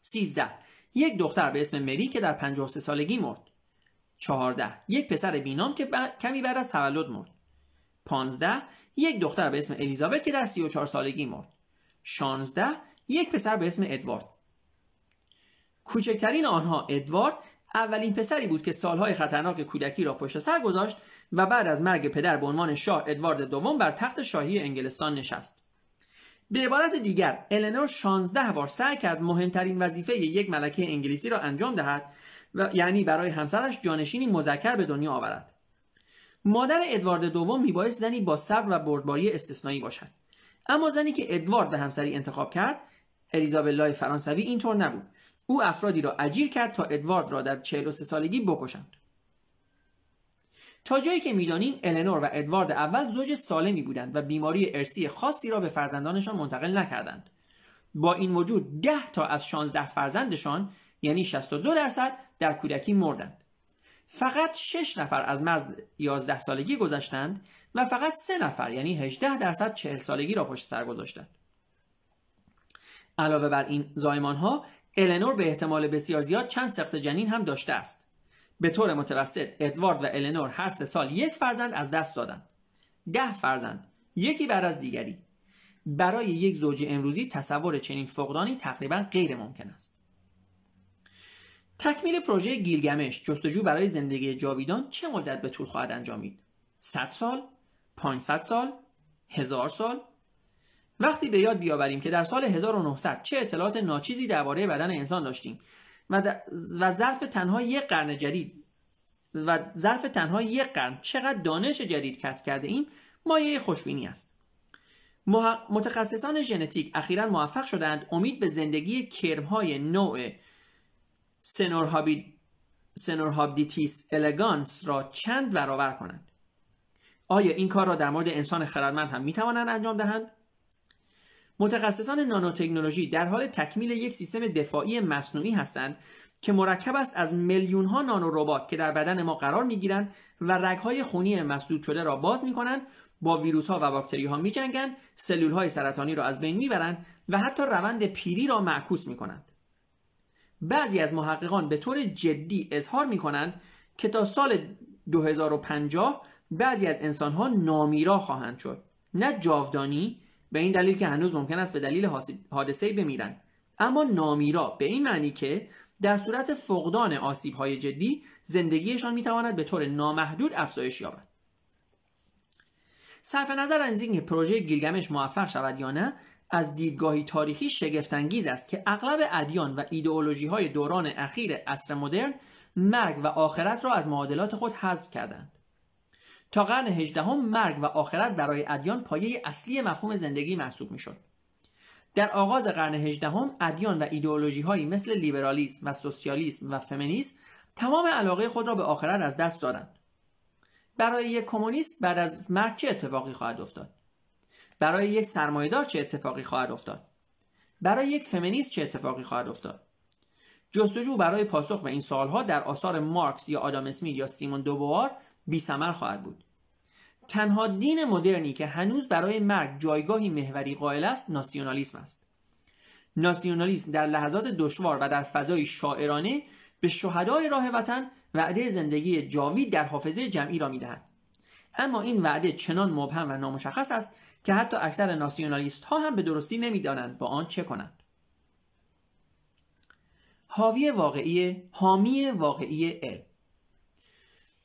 13. یک دختر به اسم مری که در 53 سالگی مرد. 14 یک پسر بینام که کمی بعد از تولد مرد. 15 یک دختر به اسم الیزابت که در 34 سالگی مرد. 16 یک پسر به اسم ادوارد. کوچکترین آنها ادوارد اولین پسری بود که سالهای خطرناک کودکی را پشت سر گذاشت و بعد از مرگ پدر به عنوان شاه ادوارد دوم بر تخت شاهی انگلستان نشست. به عبارت دیگر النور 16 بار سعی کرد مهمترین وظیفه یک ملکه انگلیسی را انجام دهد و یعنی برای همسرش جانشینی مذکر به دنیا آورد. مادر ادوارد دوم میبایست زنی با صبر و بردباری استثنایی باشد. اما زنی که ادوارد به همسری انتخاب کرد الیزابلا فرانسوی اینطور نبود. او افرادی را اجیر کرد تا ادوارد را در 43 سالگی بکشند. تا جایی که می‌دانیم النور و ادوارد اول زوج سالمی بودند و بیماری ارسی خاصی را به فرزندانشان منتقل نکردند. با این وجود 10 تا از 16 فرزندشان یعنی 62 درصد در کودکی مردند. فقط 6 نفر از مرز 11 سالگی گذشتند و فقط 3 نفر یعنی 18 درصد 40 سالگی را پشت سر گذاشتند. علاوه بر این زایمان ها النور به احتمال بسیار زیاد چند سقط جنین هم داشته است. به طور متوسط ادوارد و النور هر سه سال یک فرزند از دست دادند. ده فرزند یکی بعد از دیگری. برای یک زوج امروزی تصور چنین فقدانی تقریبا غیر ممکن است. تکمیل پروژه گیلگمش جستجو برای زندگی جاویدان چه مدت به طول خواهد انجامید؟ 100 سال 500 سال هزار سال؟ وقتی به یاد بیاوریم که در سال 1900 چه اطلاعات ناچیزی درباره بدن انسان داشتیم. و, و ظرف تنها یک قرن جدید. و ظرف تنها یک قرن. چقدر دانش جدید کسب کرده ایم؟ مایه خوشبینی است. متخصصان ژنتیک اخیرا موفق شدند امید به زندگی کرمهای نوع سنورهابدیتیس الگانس را چند برابر کنند. آیا این کار را در مورد انسان خردمند هم می توانند انجام دهند؟ متخصصان نانوتکنولوژی در حال تکمیل یک سیستم دفاعی مصنوعی هستند که مرکب است از میلیون ها نانو ربات که در بدن ما قرار می گیرند و رگهای خونی مسدود شده را باز می کنند با ویروس ها و باکتری ها می جنگند سلول های سرطانی را از بین می برند و حتی روند پیری را معکوس می کنند بعضی از محققان به طور جدی اظهار می کنند که تا سال 2050 بعضی از انسان ها نامیرا خواهند شد. نه جاودانی به این دلیل که هنوز ممکن است به دلیل حادثه بمیرند اما نامیرا به این معنی که در صورت فقدان آسیب های جدی زندگیشان می تواند به طور نامحدود افزایش یابد. صرف نظر از اینکه پروژه گیلگمش موفق شود یا نه از دیدگاهی تاریخی شگفتانگیز است که اغلب ادیان و ایدئولوژی های دوران اخیر عصر مدرن مرگ و آخرت را از معادلات خود حذف کردند. تا قرن هجدهم مرگ و آخرت برای ادیان پایه اصلی مفهوم زندگی محسوب می‌شد. در آغاز قرن هجدهم ادیان و ایدئولوژی هایی مثل لیبرالیسم و سوسیالیسم و فمینیسم تمام علاقه خود را به آخرت از دست دادند. برای یک کمونیست بعد از مرگ چه اتفاقی خواهد افتاد؟ برای یک سرمایهدار چه اتفاقی خواهد افتاد؟ برای یک فمینیست چه اتفاقی خواهد افتاد؟ جستجو برای پاسخ به این سالها در آثار مارکس یا آدام اسمیت یا سیمون دوبوار بی خواهد بود. تنها دین مدرنی که هنوز برای مرگ جایگاهی محوری قائل است ناسیونالیسم است. ناسیونالیسم در لحظات دشوار و در فضای شاعرانه به شهدای راه وطن وعده زندگی جاوید در حافظه جمعی را می‌دهد. اما این وعده چنان مبهم و نامشخص است که حتی اکثر ناسیونالیست ها هم به درستی نمی‌دانند با آن چه کنند. حاوی واقعی حامی واقعی علم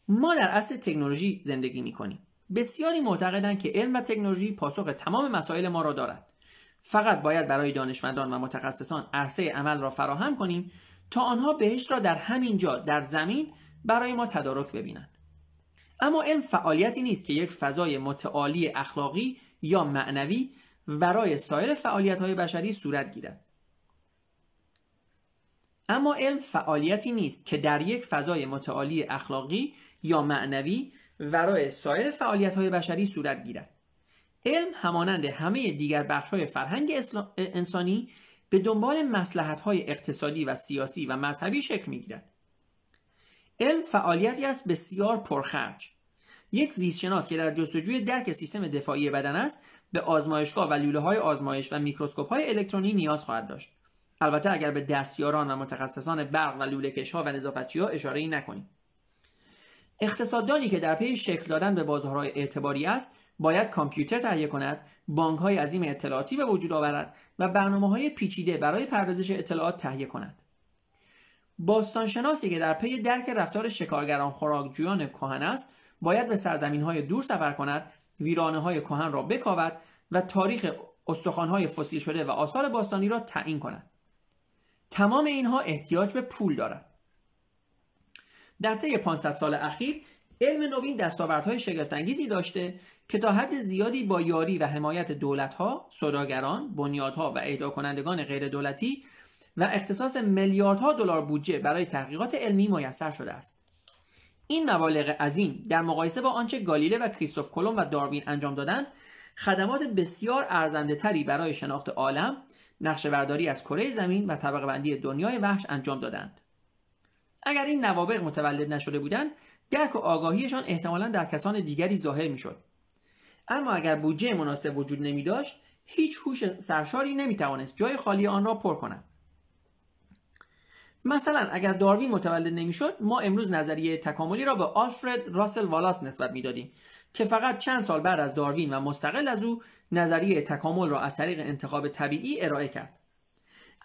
ما در اصل تکنولوژی زندگی می کنیم بسیاری معتقدند که علم و تکنولوژی پاسخ تمام مسائل ما را دارد. فقط باید برای دانشمندان و متخصصان عرصه عمل را فراهم کنیم تا آنها بهشت را در همین جا در زمین برای ما تدارک ببینند. اما علم فعالیتی نیست که یک فضای متعالی اخلاقی یا معنوی برای سایر فعالیت های بشری صورت گیرد. اما علم فعالیتی نیست که در یک فضای متعالی اخلاقی یا معنوی ورای سایر فعالیت های بشری صورت گیرد. علم همانند همه دیگر بخش های فرهنگ انسانی به دنبال مسلحت های اقتصادی و سیاسی و مذهبی شکل می گیرد. علم فعالیتی است بسیار پرخرج. یک زیستشناس که در جستجوی درک سیستم دفاعی بدن است به آزمایشگاه و لوله های آزمایش و میکروسکوپ های الکترونی نیاز خواهد داشت. البته اگر به دستیاران و متخصصان برق و لوله ها و نظافتچی ها اشاره ای نکنیم. اقتصاددانی که در پی شکل دادن به بازارهای اعتباری است باید کامپیوتر تهیه کند بانک های عظیم اطلاعاتی به وجود آورد و برنامه های پیچیده برای پردازش اطلاعات تهیه کند باستانشناسی که در پی درک رفتار شکارگران خوراکجویان کهن است باید به سرزمین های دور سفر کند ویرانه های کهن را بکاود و تاریخ استخوان های فسیل شده و آثار باستانی را تعیین کند. تمام اینها احتیاج به پول دارد. در طی 500 سال اخیر علم نوین دستاوردهای شگفتانگیزی داشته که تا حد زیادی با یاری و حمایت دولتها، سوداگران، بنیادها و اهدا کنندگان غیر دولتی و اختصاص میلیاردها دلار بودجه برای تحقیقات علمی میسر شده است. این مبالغ عظیم در مقایسه با آنچه گالیله و کریستوف کلم و داروین انجام دادند خدمات بسیار ارزنده تری برای شناخت عالم نقشه برداری از کره زمین و طبقه بندی دنیای وحش انجام دادند اگر این نوابق متولد نشده بودند درک و آگاهیشان احتمالا در کسان دیگری ظاهر می‌شد. اما اگر بودجه مناسب وجود نمی داشت هیچ هوش سرشاری نمی توانست جای خالی آن را پر کند. مثلا اگر داروین متولد نمی‌شد ما امروز نظریه تکاملی را به آلفرد راسل والاس نسبت می‌دادیم که فقط چند سال بعد از داروین و مستقل از او نظریه تکامل را از طریق انتخاب طبیعی ارائه کرد.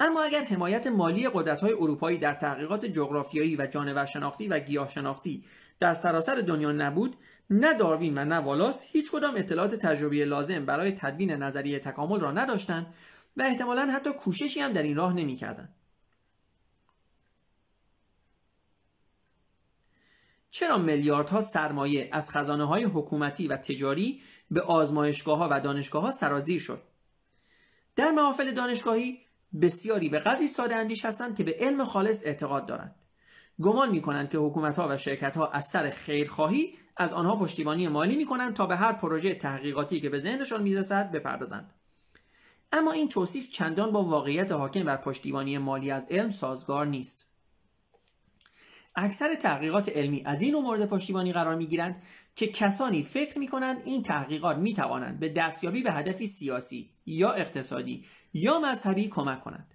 اما اگر حمایت مالی قدرت‌های اروپایی در تحقیقات جغرافیایی و جانورشناختی و گیاهشناختی در سراسر دنیا نبود نه داروین و نه والاس هیچ کدام اطلاعات تجربی لازم برای تدوین نظریه تکامل را نداشتند و احتمالا حتی کوششی هم در این راه نمی‌کردند. چرا میلیاردها سرمایه از خزانه های حکومتی و تجاری به آزمایشگاه ها و دانشگاه ها سرازیر شد؟ در محافل دانشگاهی بسیاری به قدری ساده اندیش هستند که به علم خالص اعتقاد دارند. گمان می کنند که حکومت ها و شرکت ها از سر خیرخواهی از آنها پشتیبانی مالی می کنند تا به هر پروژه تحقیقاتی که به ذهنشان می‌رسد بپردازند. اما این توصیف چندان با واقعیت حاکم بر پشتیبانی مالی از علم سازگار نیست. اکثر تحقیقات علمی از این مورد پشتیبانی قرار می گیرند که کسانی فکر می کنند این تحقیقات می توانند به دستیابی به هدفی سیاسی یا اقتصادی یا مذهبی کمک کنند.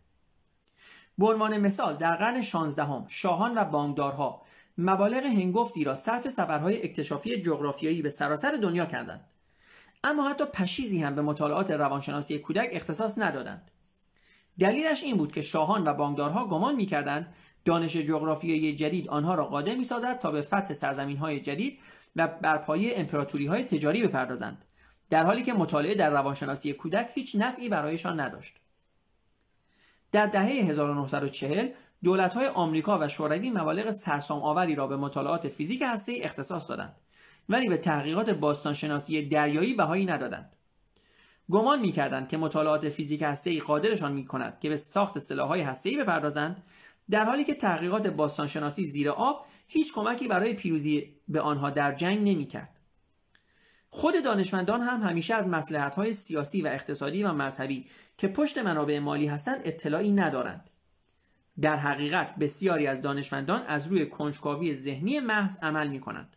به عنوان مثال در قرن 16 هم شاهان و بانکدارها مبالغ هنگفتی را صرف سفرهای اکتشافی جغرافیایی به سراسر دنیا کردند. اما حتی پشیزی هم به مطالعات روانشناسی کودک اختصاص ندادند. دلیلش این بود که شاهان و بانکدارها گمان می‌کردند دانش جغرافیایی جدید آنها را قادر می‌سازد تا به فتح سرزمین های جدید و برپایی امپراتوری های تجاری بپردازند در حالی که مطالعه در روانشناسی کودک هیچ نفعی برایشان نداشت در دهه 1940 دولت های آمریکا و شوروی مبالغ سرسام آوری را به مطالعات فیزیک هسته اختصاص دادند ولی به تحقیقات باستانشناسی دریایی بهایی ندادند گمان می‌کردند که مطالعات فیزیک هسته‌ای قادرشان می‌کند که به ساخت سلاح‌های هسته‌ای بپردازند در حالی که تحقیقات باستانشناسی زیر آب هیچ کمکی برای پیروزی به آنها در جنگ نمی‌کرد. خود دانشمندان هم همیشه از مسلحت‌های سیاسی و اقتصادی و مذهبی که پشت منابع مالی هستند اطلاعی ندارند. در حقیقت بسیاری از دانشمندان از روی کنجکاوی ذهنی محض عمل می کنند.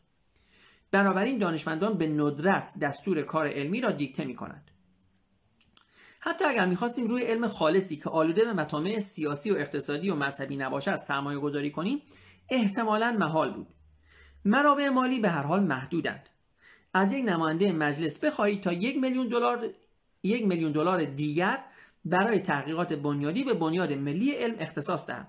بنابراین دانشمندان به ندرت دستور کار علمی را دیکته می کنند. حتی اگر می‌خواستیم روی علم خالصی که آلوده به مطامع سیاسی و اقتصادی و مذهبی نباشد سرمایه گذاری کنیم احتمالا محال بود منابع مالی به هر حال محدودند از یک نماینده مجلس بخواهید تا یک میلیون دلار یک میلیون دلار دیگر برای تحقیقات بنیادی به بنیاد ملی علم اختصاص دهد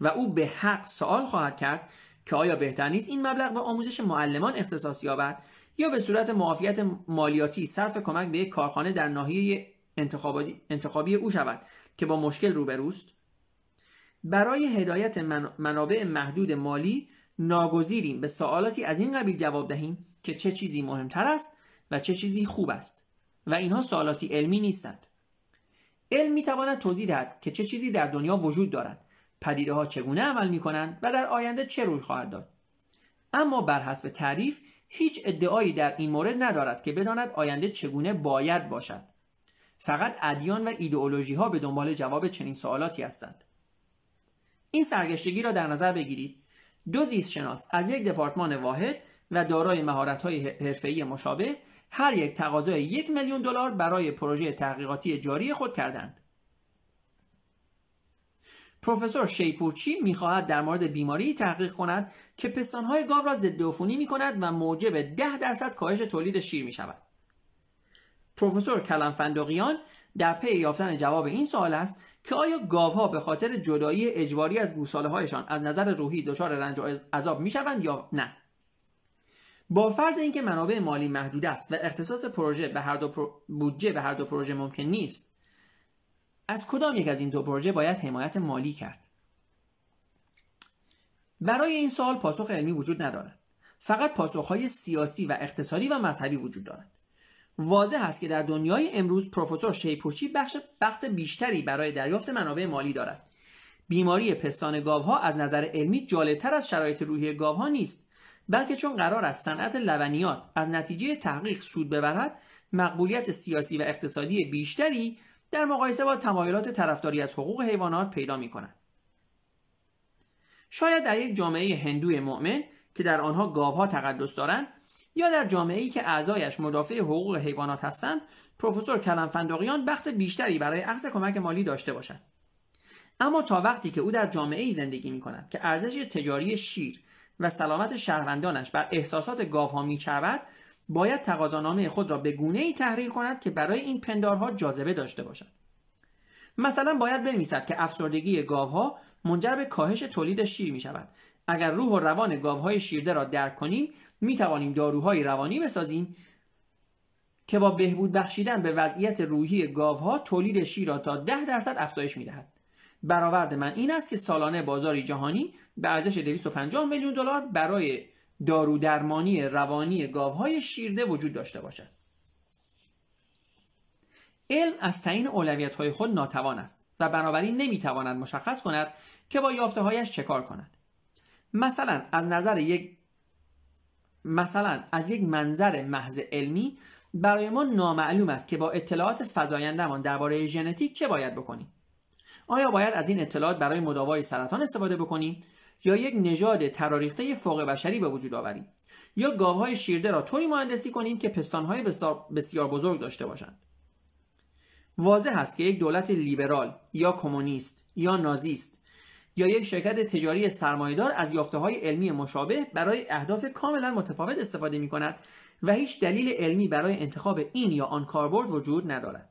و او به حق سوال خواهد کرد که آیا بهتر نیست این مبلغ به آموزش معلمان اختصاص یابد یا به صورت معافیت مالیاتی صرف کمک به یک کارخانه در ناحیه انتخابی او شود که با مشکل روبروست؟ برای هدایت منابع محدود مالی ناگزیریم. به سوالاتی از این قبیل جواب دهیم. که چه چیزی مهمتر است و چه چیزی خوب است. و اینها سوالاتی علمی نیستند. علم می تواند توضیح دهد که چه چیزی در دنیا وجود دارد. پدیده ها چگونه عمل می کنند و در آینده چه روی خواهد داد. اما بر حسب تعریف هیچ ادعایی در این مورد ندارد که بداند آینده چگونه باید باشد. فقط ادیان و ایدئولوژی ها به دنبال جواب چنین سوالاتی هستند. این سرگشتگی را در نظر بگیرید. دو زیست شناس از یک دپارتمان واحد و دارای مهارت های حرفه‌ای مشابه هر یک تقاضای یک میلیون دلار برای پروژه تحقیقاتی جاری خود کردند. پروفسور شیپورچی می‌خواهد در مورد بیماری تحقیق کند که پستانهای گاو را ضد عفونی می کند و موجب ده درصد کاهش تولید شیر می شود. پروفسور کلم فندقیان در پی یافتن جواب این سوال است که آیا گاوها به خاطر جدایی اجباری از گوساله هایشان از نظر روحی دچار رنج و عذاب می‌شوند یا نه با فرض اینکه منابع مالی محدود است و اختصاص پروژه به هر دو بودجه به هر دو پروژه ممکن نیست از کدام یک از این دو پروژه باید حمایت مالی کرد؟ برای این سوال پاسخ علمی وجود ندارد. فقط پاسخهای سیاسی و اقتصادی و مذهبی وجود دارد. واضح است که در دنیای امروز پروفسور شیپورچی بخش وقت بیشتری برای دریافت منابع مالی دارد. بیماری پستان گاوها از نظر علمی جالبتر از شرایط روحی گاوها نیست. بلکه چون قرار است صنعت لبنیات از نتیجه تحقیق سود ببرد مقبولیت سیاسی و اقتصادی بیشتری در مقایسه با تمایلات طرفداری از حقوق حیوانات پیدا می کند. شاید در یک جامعه هندوی مؤمن که در آنها گاوها تقدس دارند یا در جامعه ای که اعضایش مدافع حقوق حیوانات هستند پروفسور کلم فندقیان بخت بیشتری برای اخذ کمک مالی داشته باشد اما تا وقتی که او در جامعه ای زندگی می کند که ارزش تجاری شیر و سلامت شهروندانش بر احساسات گاوها میچربد باید تقاضانامه خود را به گونه ای تحریر کند که برای این پندارها جاذبه داشته باشد مثلا باید بنویسد که افسردگی گاوها منجر به کاهش تولید شیر می شود اگر روح و روان گاوهای شیرده را درک کنیم می توانیم داروهای روانی بسازیم که با بهبود بخشیدن به وضعیت روحی گاوها تولید شیر را تا ده درصد افزایش می دهد. برآورد من این است که سالانه بازاری جهانی به ارزش 250 میلیون دلار برای دارو درمانی روانی گاوهای شیرده وجود داشته باشد. علم از تعیین اولویت های خود ناتوان است و بنابراین نمی‌تواند مشخص کند که با یافته هایش چه کار کند. مثلا از نظر یک مثلا از یک منظر محض علمی برای ما نامعلوم است که با اطلاعات فزایندمان درباره ژنتیک چه باید بکنیم آیا باید از این اطلاعات برای مداوای سرطان استفاده بکنیم؟ یا یک نژاد تراریخته فوق بشری به وجود آوریم؟ یا گاوهای شیرده را طوری مهندسی کنیم که پستانهای بسیار بزرگ داشته باشند؟ واضح است که یک دولت لیبرال یا کمونیست یا نازیست یا یک شرکت تجاری سرمایهدار از یافته های علمی مشابه برای اهداف کاملا متفاوت استفاده می کند و هیچ دلیل علمی برای انتخاب این یا آن کاربرد وجود ندارد.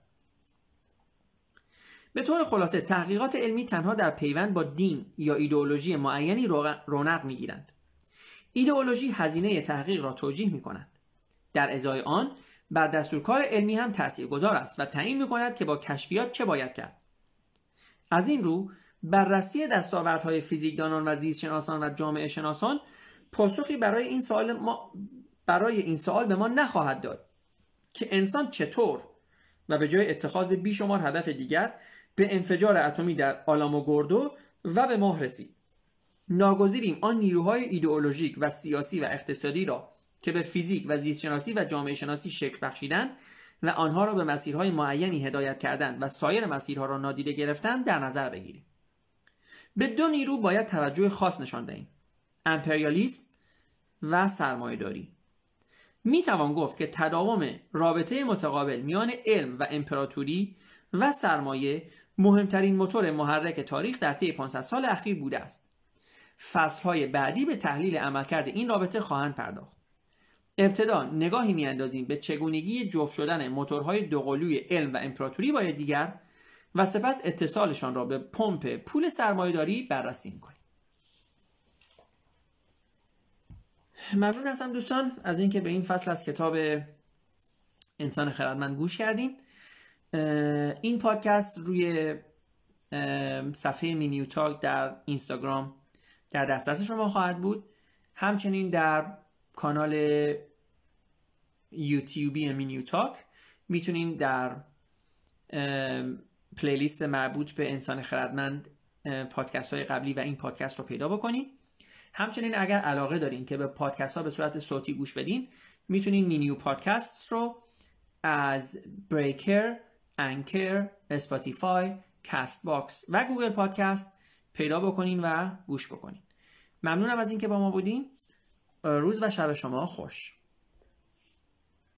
به طور خلاصه تحقیقات علمی تنها در پیوند با دین یا ایدئولوژی معینی رونق می گیرند. ایدئولوژی هزینه تحقیق را توجیه می کند. در ازای آن بر دستورکار علمی هم گذار است و تعیین می کند که با کشفیات چه باید کرد. از این رو بررسی دستاوردهای فیزیکدانان و زیستشناسان و جامعه شناسان پاسخی برای این سوال ما برای این سوال به ما نخواهد داد که انسان چطور و به جای اتخاذ بیشمار هدف دیگر به انفجار اتمی در آلاموگوردو و به ماه رسید. ناگزیریم آن نیروهای ایدئولوژیک و سیاسی و اقتصادی را که به فیزیک و زیستشناسی و جامعه شناسی شکل بخشیدن و آنها را به مسیرهای معینی هدایت کردن و سایر مسیرها را نادیده گرفتن در نظر بگیریم. به دو نیرو باید توجه خاص نشان دهیم امپریالیسم و سرمایهداری. می توان گفت که تداوم رابطه متقابل میان علم و امپراتوری و سرمایه مهمترین موتور محرک تاریخ در طی 500 سال اخیر بوده است. فصلهای بعدی به تحلیل عملکرد این رابطه خواهند پرداخت. ابتدا نگاهی میاندازیم به چگونگی جفت شدن موتورهای دوقلوی علم و امپراتوری با دیگر و سپس اتصالشان را به پمپ پول سرمایهداری بررسی می‌کنیم. ممنون هستم دوستان از اینکه به این فصل از کتاب انسان خردمند گوش کردین این پادکست روی صفحه مینیو تاک در اینستاگرام در دسترس شما خواهد بود. همچنین در کانال یوتیوبی مینیو تاک می‌تونین در playlist مربوط به انسان خردمند پادکست های قبلی و این پادکست رو پیدا بکنید همچنین اگر علاقه دارین که به پادکست ها به صورت صوتی گوش بدین می‌تونین مینیو پادکست رو از Breaker، Anchor، Spotify، Castbox و Google Podcast پیدا بکنین و گوش بکنین. ممنونم از اینکه با ما بودین. روز و شب شما خوش.